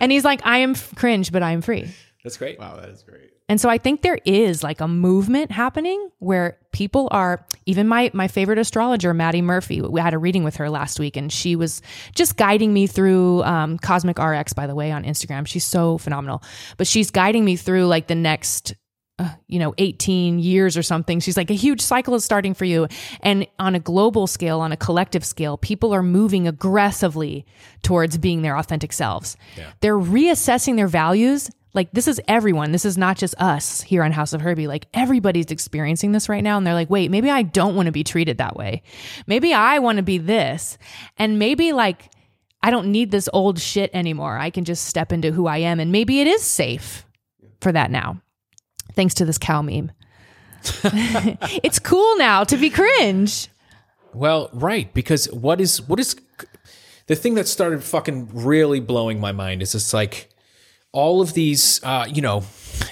Speaker 2: And he's like, I am f- cringe, but I am free.
Speaker 1: That's great.
Speaker 3: Wow, that is great.
Speaker 2: And so I think there is like a movement happening where people are even my my favorite astrologer Maddie Murphy. We had a reading with her last week, and she was just guiding me through um, Cosmic RX. By the way, on Instagram, she's so phenomenal. But she's guiding me through like the next. Uh, you know, 18 years or something. She's like, a huge cycle is starting for you. And on a global scale, on a collective scale, people are moving aggressively towards being their authentic selves. They're reassessing their values like this is everyone. This is not just us here on House of Herby. Like everybody's experiencing this right now and they're like wait maybe i don't want to be treated that way. Maybe i want to be this. And maybe like i don't need this old shit anymore. I can just step into who i am and maybe it is safe for that now thanks to this cow meme. It's cool now to be cringe.
Speaker 1: Well, right, because what is what is the thing that started fucking really blowing my mind is it's like all of these uh, you know,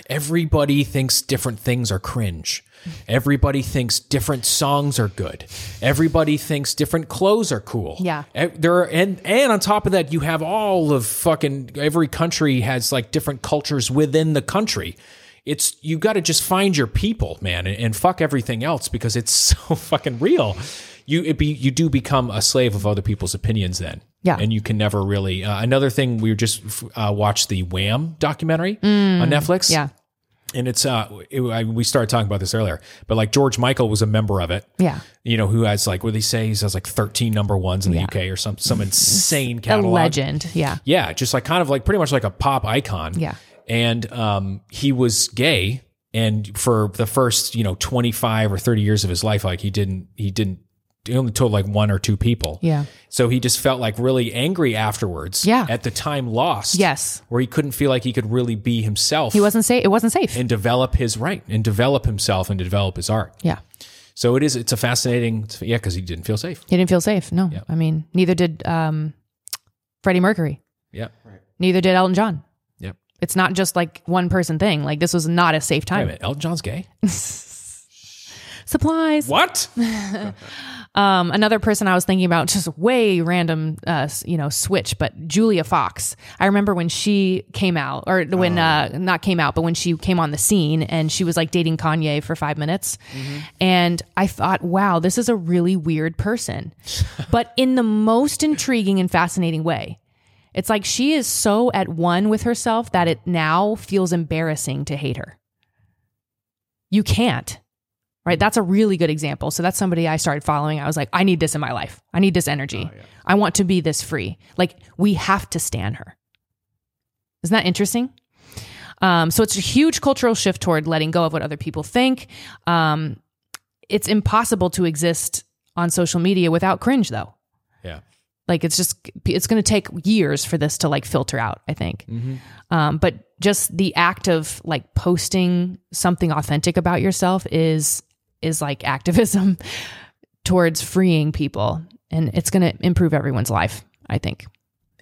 Speaker 1: everybody thinks different things are cringe. Everybody thinks different songs are good. Everybody thinks different clothes are cool.
Speaker 2: Yeah.
Speaker 1: There are, and and on top of that, you have all of fucking every country has like different cultures within the country. It's you got to just find your people, man, and, and fuck everything else because it's so fucking real. you it be you do become a slave of other people's opinions then.
Speaker 2: Yeah.
Speaker 1: and you can never really. Uh, another thing, we just uh, watched the Wham documentary on Netflix.
Speaker 2: Mm. Yeah.
Speaker 1: and it's uh, it, I, we started talking about this earlier, but like George Michael was a member of it.
Speaker 2: Yeah.
Speaker 1: You know, who has like what do they say? He has like thirteen number ones in the UK or some some insane
Speaker 2: A
Speaker 1: catalog.
Speaker 2: legend. Yeah.
Speaker 1: Yeah, just like kind of like pretty much like a pop icon.
Speaker 2: Yeah.
Speaker 1: And um, he was gay, and for the first you know twenty five or thirty years of his life, like he didn't he didn't he only told like one or two people.
Speaker 2: Yeah.
Speaker 1: So he just felt like really angry afterwards.
Speaker 2: Yeah.
Speaker 1: At the time lost.
Speaker 2: Yes.
Speaker 1: Where he couldn't feel like he could really be himself.
Speaker 2: He wasn't safe. It wasn't safe.
Speaker 1: and develop his right and develop himself and develop his art.
Speaker 2: yeah.
Speaker 1: So it is. It's a fascinating. Yeah, because he didn't feel safe.
Speaker 2: He didn't feel safe. No. Yeah. I mean, neither did um, Freddie Mercury.
Speaker 1: Yeah. Right.
Speaker 2: Neither did Elton John.
Speaker 1: Yep.
Speaker 2: It's not just like one person thing. Like this was not a safe
Speaker 1: Wait a
Speaker 2: time.
Speaker 1: minute. Elton John's gay.
Speaker 2: Supplies.
Speaker 1: What?
Speaker 2: Um, another person I was thinking about, just way random, uh, you know, switch, but Julia Fox. I remember when she came out, or when uh, not came out, but when she came on the scene, and she was like dating Kanye for five minutes, and I thought, wow, this is a really weird person, but in the most intriguing and fascinating way. It's like she is so at one with herself that it now feels embarrassing to hate her. You can't right? That's a really good example. So that's somebody I started following. I was like, I need this in my life. I need this energy. I want to be this free. Like we have to stand her. Isn't that interesting? Um, so it's a huge cultural shift toward letting go of what other people think. Um, it's impossible to exist on social media without cringe, though.
Speaker 1: Yeah.
Speaker 2: Like it's just it's going to take years for this to like filter out. I think, um, but just the act of like posting something authentic about yourself is is like activism towards freeing people, and it's going to improve everyone's life. I think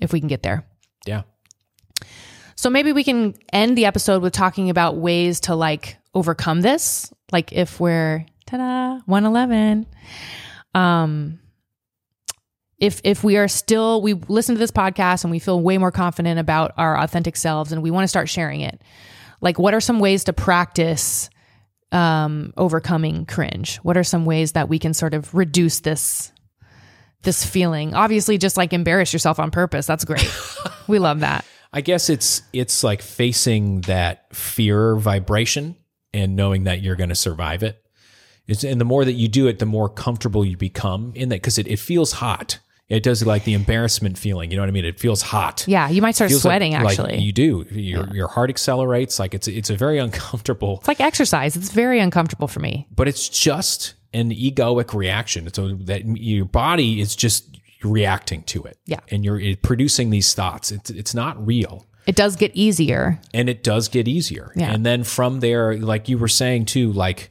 Speaker 2: if we can get there.
Speaker 1: Yeah.
Speaker 2: So maybe we can end the episode with talking about ways to like overcome this. Like if we're ta-da, 111. Um if if we are still we listen to this podcast and we feel way more confident about our authentic selves and we want to start sharing it. Like what are some ways to practice um overcoming cringe? What are some ways that we can sort of reduce this this feeling? Obviously just like embarrass yourself on purpose. That's great. we love that.
Speaker 1: I guess it's it's like facing that fear vibration and knowing that you're going to survive it. It's, and the more that you do it, the more comfortable you become in that because it, it feels hot. It does like the embarrassment feeling. You know what I mean? It feels hot.
Speaker 2: Yeah, you might start
Speaker 1: like-
Speaker 2: sweating
Speaker 1: like
Speaker 2: actually.
Speaker 1: you do. Your your heart accelerates. Like it's it's a very uncomfortable,
Speaker 2: it's like exercise. It's very uncomfortable for me.
Speaker 1: but it's just an egoic reaction. So that your body is just reacting to it.
Speaker 2: Yeah.
Speaker 1: and you're producing these thoughts. It's it's not real.
Speaker 2: It does get easier.
Speaker 1: and it does get easier.
Speaker 2: Yeah.
Speaker 1: And then from there, like you were saying too, like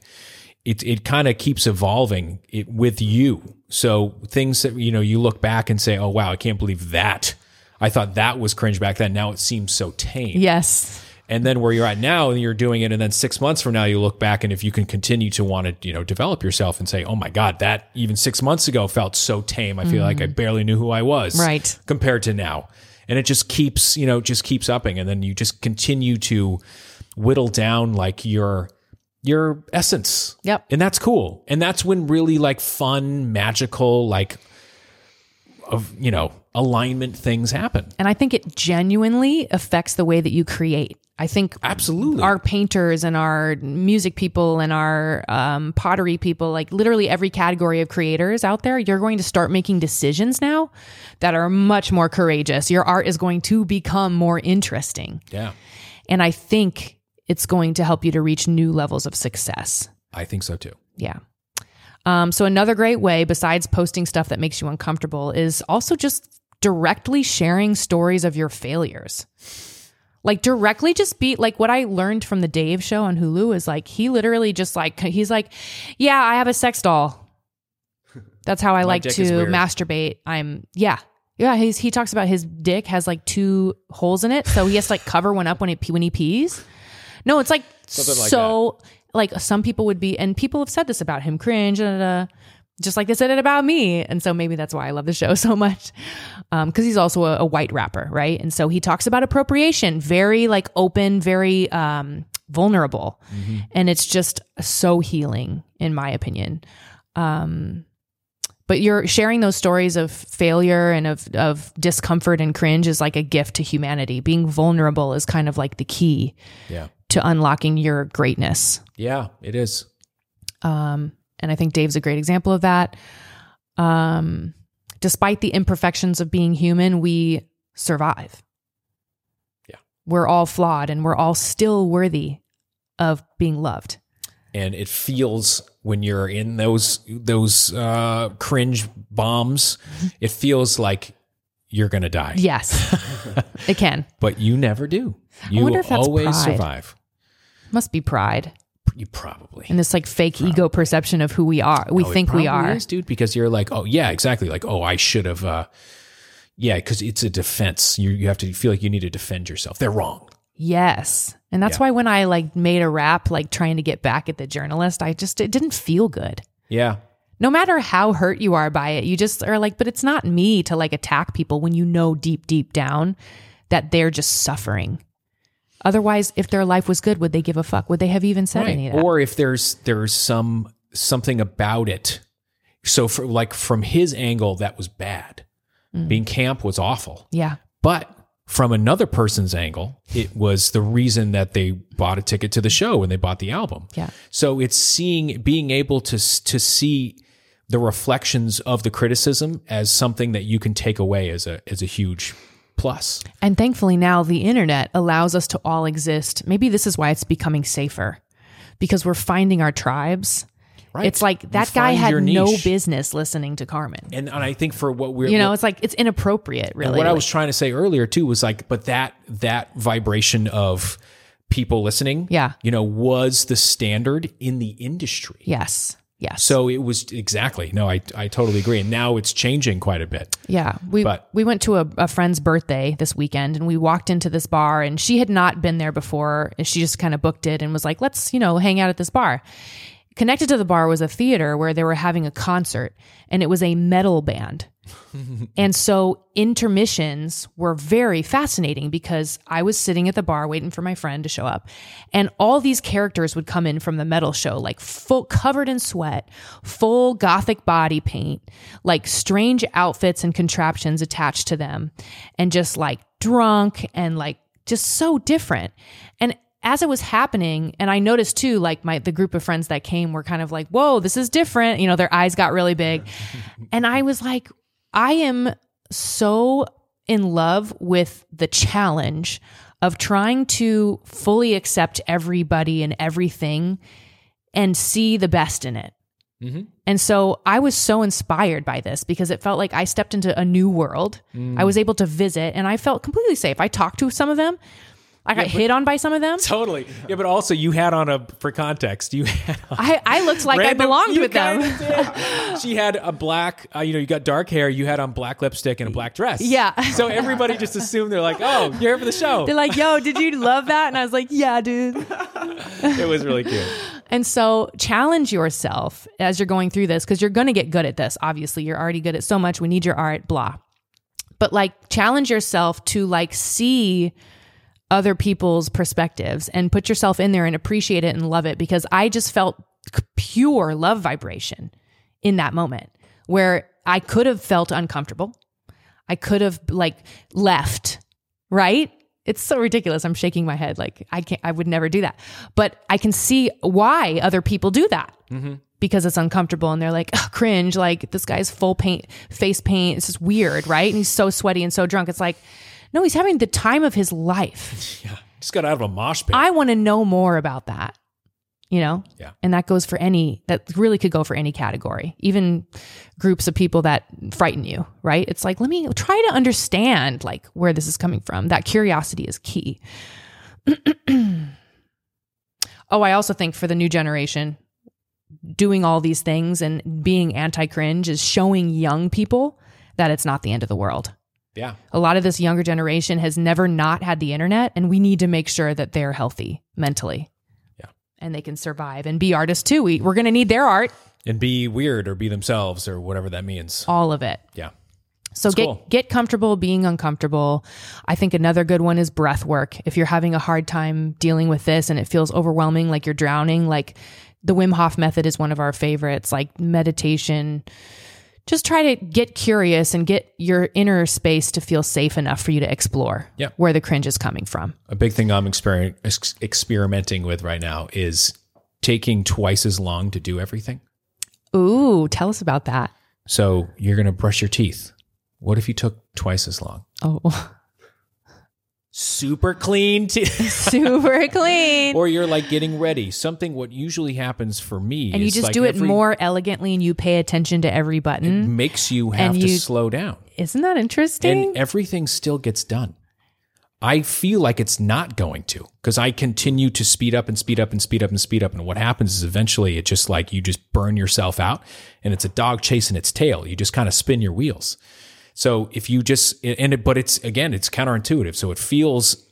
Speaker 1: it it kind of keeps evolving it with you. So things that you know you look back and say, "Oh wow, I can't believe that." I thought that was cringe back then. Now it seems so tame.
Speaker 2: Yes.
Speaker 1: And then where you're at now, and you're doing it, and then six months from now, you look back, and if you can continue to want to, you know, develop yourself and say, "Oh my God, that even six months ago felt so tame. I feel like I mm. barely knew who I was."
Speaker 2: Right.
Speaker 1: compared to now. And it just keeps, you know, just keeps upping. And then you just continue to whittle down like your your essence.
Speaker 2: Yep.
Speaker 1: And that's cool. And that's when really like fun, magical, like of you know, alignment things happen.
Speaker 2: And I think it genuinely affects the way that you create. I think
Speaker 1: Absolutely.
Speaker 2: our painters and our music people and our um, pottery people, like literally every category of creators out there, you're going to start making decisions now that are much more courageous. Your art is going to become more interesting.
Speaker 1: yeah.
Speaker 2: And I think it's going to help you to reach new levels of success.
Speaker 1: I think so too.
Speaker 2: Yeah. Um, so another great way, besides posting stuff that makes you uncomfortable, is also just directly sharing stories of your failures. Like directly just be like what I learned from the Dave show on Hulu is like he literally just like he's like, Yeah, I have a sex doll. That's how I like to masturbate. I'm yeah. Yeah, he's, he talks about his dick has like two holes in it, so he has to like cover one up when he when he pees. No, it's like
Speaker 1: Something like
Speaker 2: so like some people would be, and people have said this about him, cringe, da, da, da, just like they said it about me. And so maybe that's why I love the show so much. Um, cause he's also a, a white rapper, right? And so he talks about appropriation, very like open, very, um, vulnerable. And it's just so healing in my opinion. Um, But you're sharing those stories of failure and of, of discomfort and cringe is like a gift to humanity. Being vulnerable is kind of like the key
Speaker 1: Yeah.
Speaker 2: To unlocking your greatness.
Speaker 1: Yeah, it is.
Speaker 2: Um, and I think Dave's a great example of that. Um, despite the imperfections of being human, we survive.
Speaker 1: Yeah.
Speaker 2: We're all flawed and we're all still worthy of being loved.
Speaker 1: and it feels when you're in those those uh, cringe bombs, it feels like you're gonna die.
Speaker 2: Yes, it can.
Speaker 1: But you never do. You
Speaker 2: wonder if that's
Speaker 1: always
Speaker 2: pride.
Speaker 1: survive.
Speaker 2: Must be pride
Speaker 1: You probably.
Speaker 2: and this like fake ego perception of who we are. We
Speaker 1: Oh, it
Speaker 2: think we are.
Speaker 1: is, dude, because you're like, oh yeah, exactly. Like, oh, I should have. Uh, yeah, because it's a defense. You you have to feel like you need to defend yourself. They're wrong.
Speaker 2: Yes. And that's
Speaker 1: Yeah.
Speaker 2: why when I like made a rap, like trying to get back at the journalist, I just, it didn't feel good.
Speaker 1: Yeah,
Speaker 2: no matter how hurt you are by it, you just are like, but it's not me to like attack people when you know deep, deep down that they're just suffering. Otherwise, if their life was good, would they give a fuck? Would they have even said any of that?
Speaker 1: Or if there's there's some something about it. So for like from his angle, that was bad.
Speaker 2: Mm.
Speaker 1: Being camp was awful.
Speaker 2: yeah.
Speaker 1: But from another person's angle, it was the reason that they bought a ticket to the show and they bought the album.
Speaker 2: Yeah.
Speaker 1: So it's seeing, being able to to see the reflections of the criticism as something that you can take away as a as a huge plus.
Speaker 2: And thankfully now the internet allows us to all exist. Maybe this is why it's becoming safer because we're finding our tribes.
Speaker 1: Right.
Speaker 2: It's like that
Speaker 1: You
Speaker 2: guy had no business listening to Karmin.
Speaker 1: And and I think for what we're
Speaker 2: You know,
Speaker 1: what-
Speaker 2: it's like it's inappropriate, really.
Speaker 1: what I was trying to say earlier too was like, but that that vibration of people listening,
Speaker 2: Yeah.
Speaker 1: you know, was the standard in the industry.
Speaker 2: yes. Yes.
Speaker 1: So it was exactly no, I I totally agree. And now it's changing quite a bit.
Speaker 2: Yeah, we
Speaker 1: But-
Speaker 2: we went to a, a friend's birthday this weekend, and we walked into this bar, and she had not been there before. and She just kind of booked it and was like, "Let's you know hang out at this bar." Connected to the bar was a theater where they were having a concert, and it was a metal band. and so intermissions were very fascinating because I was sitting at the bar waiting for my friend to show up, and all these characters would come in from the metal show, like full covered in sweat, full gothic body paint, like strange outfits and contraptions attached to them, and just like drunk and like just so different. And as it was happening, and I noticed too, like my the group of friends that came were kind of like, "Whoa, this is different." You know, their eyes got really big, and I was like, I am so in love with the challenge of trying to fully accept everybody and everything and see the best in it. Mm-hmm. And so I was so inspired by this because it felt like I stepped into a new world. Mm. I was able to visit and I felt completely safe. I talked to some of them. I got hit on by some of them.
Speaker 1: Totally. Yeah, but also you had on a for context, you had on
Speaker 2: I, I looked like I belonged with them.
Speaker 1: she had a black, uh, you know, you got dark hair. You had on black lipstick and a black dress.
Speaker 2: Yeah.
Speaker 1: So everybody just assumed they're like, oh, you're here for the show.
Speaker 2: They're like, yo, did you love that? And I was like, yeah, dude.
Speaker 1: it was really cute.
Speaker 2: And so challenge yourself as you're going through this because you're going to get good at this. Obviously, you're already good at so much. We need your art, blah. But like challenge yourself to like see other people's perspectives and put yourself in there and appreciate it and love it because I just felt pure love vibration in that moment where I could have felt uncomfortable. I could have like left, right? It's so ridiculous. I'm shaking my head like I can't I would never do that. But I can see why other people do that. Mm-hmm. Because it's uncomfortable and they're like, "Ugh, cringe, like this guy's full paint, face paint. It's just weird, right? And he's so sweaty and so drunk. It's like, no, he's having the time of his life.
Speaker 1: Yeah. Just got out of a mosh pit.
Speaker 2: I want to know more about that, you know?
Speaker 1: Yeah.
Speaker 2: And that goes for any, that really could go for any category, even groups of people that frighten you, right? It's like, let me try to understand like where this is coming from. That curiosity is key. oh, I also think for the new generation, doing all these things and being anti cringe is showing young people that it's not the end of the world
Speaker 1: yeah.
Speaker 2: a lot of this younger generation has never not had the internet and we need to make sure that they're healthy mentally
Speaker 1: Yeah.
Speaker 2: and they can survive and be artists too we, we're going to need their art
Speaker 1: And be weird or be themselves or whatever that means.
Speaker 2: all of it
Speaker 1: Yeah.
Speaker 2: so get
Speaker 1: cool.
Speaker 2: get comfortable being uncomfortable i think another good one is breath work if you're having a hard time dealing with this and it feels overwhelming like you're drowning like the wim hof method is one of our favorites like meditation just try to get curious and get your inner space to feel safe enough for you to explore
Speaker 1: Yeah.
Speaker 2: where the cringe is coming from.
Speaker 1: A big thing I'm exper- ex- experimenting with right now is taking twice as long to do everything.
Speaker 2: Ooh, tell us about that.
Speaker 1: So you're going to brush your teeth. What if you took twice as long?
Speaker 2: Oh,
Speaker 1: Super clean teeth.
Speaker 2: super clean.
Speaker 1: or you're like getting ready. Something what usually happens for me
Speaker 2: and you just
Speaker 1: like
Speaker 2: do it
Speaker 1: every-
Speaker 2: more elegantly and you pay attention to every button.
Speaker 1: It makes you have
Speaker 2: And
Speaker 1: to slow down.
Speaker 2: Isn't that interesting?
Speaker 1: and everything still gets done. I feel like it's not going to because I continue to speed up and speed up and speed up and speed up. And what happens is eventually it just like you just burn yourself out and it's a dog chasing its tail. You just kind of spin your wheels. So if you just, and it, but it's again, it's counterintuitive. So it feels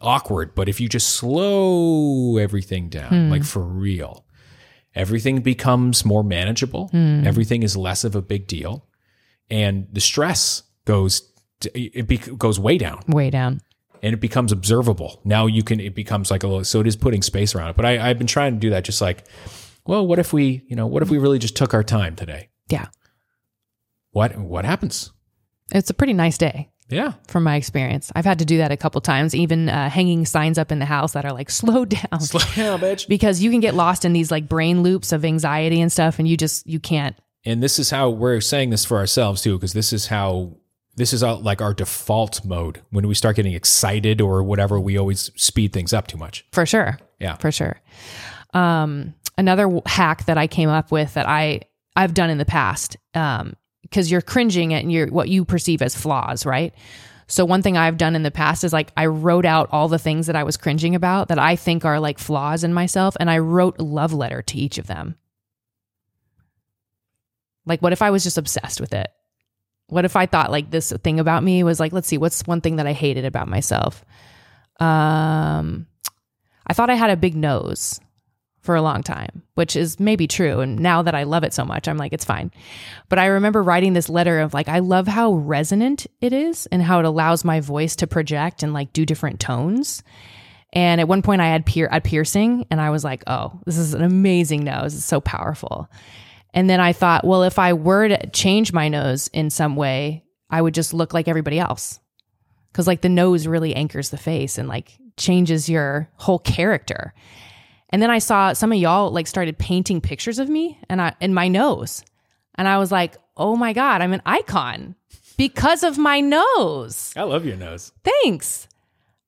Speaker 1: awkward. But if you just slow everything down, hmm. like for real, everything becomes more manageable. Hmm. Everything is less of a big deal. And the stress goes, it be, goes way down
Speaker 2: Way down.
Speaker 1: and it becomes observable. Now you can, it becomes like a little, so it is putting space around it. But I, I've been trying to do that just like, well, what if we, you know, what if we really just took our time today?
Speaker 2: Yeah.
Speaker 1: What, what happens?
Speaker 2: It's a pretty nice day
Speaker 1: Yeah.
Speaker 2: from my experience. I've had to do that a couple times, even uh, hanging signs up in the house that are like, slow down.
Speaker 1: Slow down, bitch.
Speaker 2: because you can get lost in these like brain loops of anxiety and stuff and you just you can't
Speaker 1: And this is how we're saying this for ourselves too, because this is how, this is our, like our default mode. When we start getting excited or whatever, we always speed things up too much.
Speaker 2: for sure
Speaker 1: Yeah.
Speaker 2: for sure um another w- hack that i came up with that i i've done in the past um because you're cringing at your what you perceive as flaws right? So one thing i've done in the past is like i wrote out all the things that i was cringing about that i think are like flaws in myself and i wrote a love letter to each of them. Like what if i was just obsessed with it? What if i thought like this thing about me was like let's see what's one thing that i hated about myself? Um I thought I had a big nose for a long time, which is maybe true. And now that I love it so much, I'm like, it's fine. But I remember writing this letter of like, I love how resonant it is and how it allows my voice to project and like do different tones. And at one point, I had pier- a piercing, and I was like, oh, this is an amazing nose. It's so powerful. And then I thought, well, if I were to change my nose in some way, I would just look like everybody else because like the nose really anchors the face and like changes your whole character. And then I saw some of y'all like started painting pictures of me and I and my nose. And I was like, "Oh my god, I'm an icon because of my nose."
Speaker 1: I love your nose.
Speaker 2: Thanks.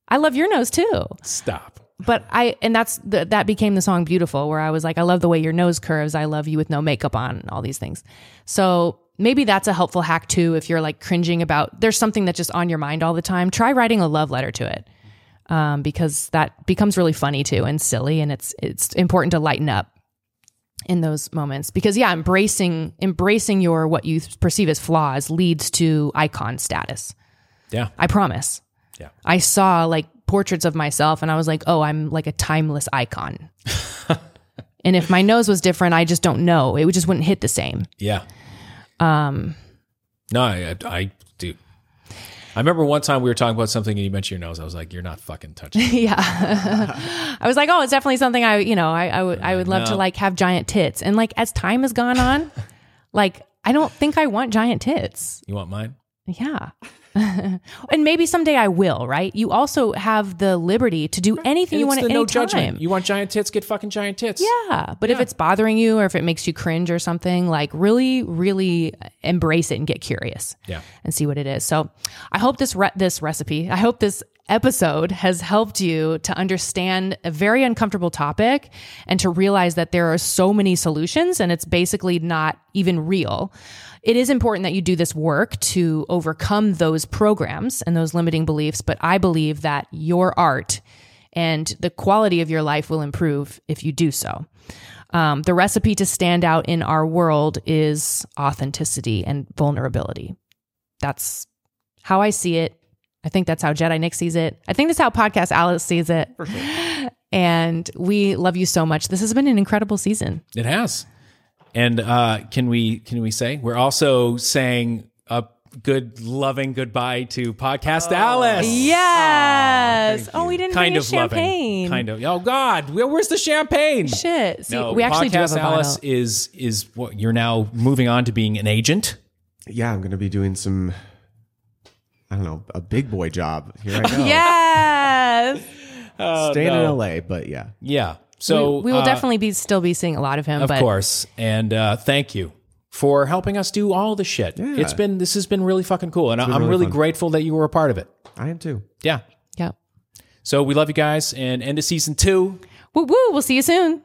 Speaker 2: I love your nose too.
Speaker 1: Stop.
Speaker 2: But I and that's the, that became the song beautiful where I was like, "I love the way your nose curves. I love you with no makeup on." All these things. So maybe that's a helpful hack too if you're like cringing about there's something that's just on your mind all the time. Try writing a love letter to it um, because that becomes really funny too and silly, and it's it's important to lighten up in those moments because yeah, embracing embracing your what you perceive as flaws leads to icon status.
Speaker 1: Yeah.
Speaker 2: I promise.
Speaker 1: Yeah.
Speaker 2: I saw like portraits of myself, and I was like, oh, I'm like a timeless icon. and if my nose was different, I just don't know. It just wouldn't hit the same.
Speaker 1: Yeah. Um. No, I, I. I remember one time we were talking about something and you mentioned your nose. I was like, "You're not fucking touching." it."
Speaker 2: yeah. I was like, oh, it's definitely something I, you know, I, I would, I would love to like have giant tits. And like as time has gone on, like I don't think I want giant tits.
Speaker 1: You want mine?
Speaker 2: Yeah. and maybe someday I will, right? You also have the liberty to do anything
Speaker 1: And
Speaker 2: you want at
Speaker 1: no
Speaker 2: time.
Speaker 1: judgment. You want giant tits? Get fucking giant tits.
Speaker 2: Yeah. But if it's bothering you or if it makes you cringe or something, like really, really embrace it and get curious.
Speaker 1: Yeah.
Speaker 2: And see what it is. So I hope this re- this recipe, I hope this episode has helped you to understand a very uncomfortable topic and to realize that there are so many solutions and it's basically not even real. It is important that you do this work to overcome those programs and those limiting beliefs, but I believe that your art and the quality of your life will improve if you do so. Um, the recipe to stand out in our world is authenticity and vulnerability. That's how I see it. I think that's how Jedi Nick sees it. I think that's how Podcast Alex sees it. And we love you so much. This has been an incredible season.
Speaker 1: It has. And uh, can we can we say we're also saying a good loving goodbye to podcast Alex.
Speaker 2: Yes. oh, we didn't
Speaker 1: Kind
Speaker 2: bring
Speaker 1: of
Speaker 2: champagne.
Speaker 1: loving. Kind of. Oh God, where, where's the champagne?
Speaker 2: Shit. See,
Speaker 1: No,
Speaker 2: we actually do have
Speaker 1: podcast
Speaker 2: a
Speaker 1: Alex
Speaker 2: bottle.
Speaker 1: is is what you're now moving on to being an agent
Speaker 3: yeah, I'm going to be doing some, I don't know, a big boy job. Here I go.
Speaker 2: Yes.
Speaker 3: Staying in LA, but yeah.
Speaker 1: Yeah. So
Speaker 2: we will
Speaker 1: uh,
Speaker 2: definitely be still be seeing a lot of him.
Speaker 1: of
Speaker 2: but
Speaker 1: course, and uh, thank you for helping us do all the shit.
Speaker 3: Yeah.
Speaker 1: It's been this has been really fucking cool, and I'm
Speaker 3: really
Speaker 1: really grateful that you were a part of it.
Speaker 3: I am too.
Speaker 1: Yeah.
Speaker 2: yeah.
Speaker 1: So we love you guys, and end of season two.
Speaker 2: Woo woo. We'll see you soon.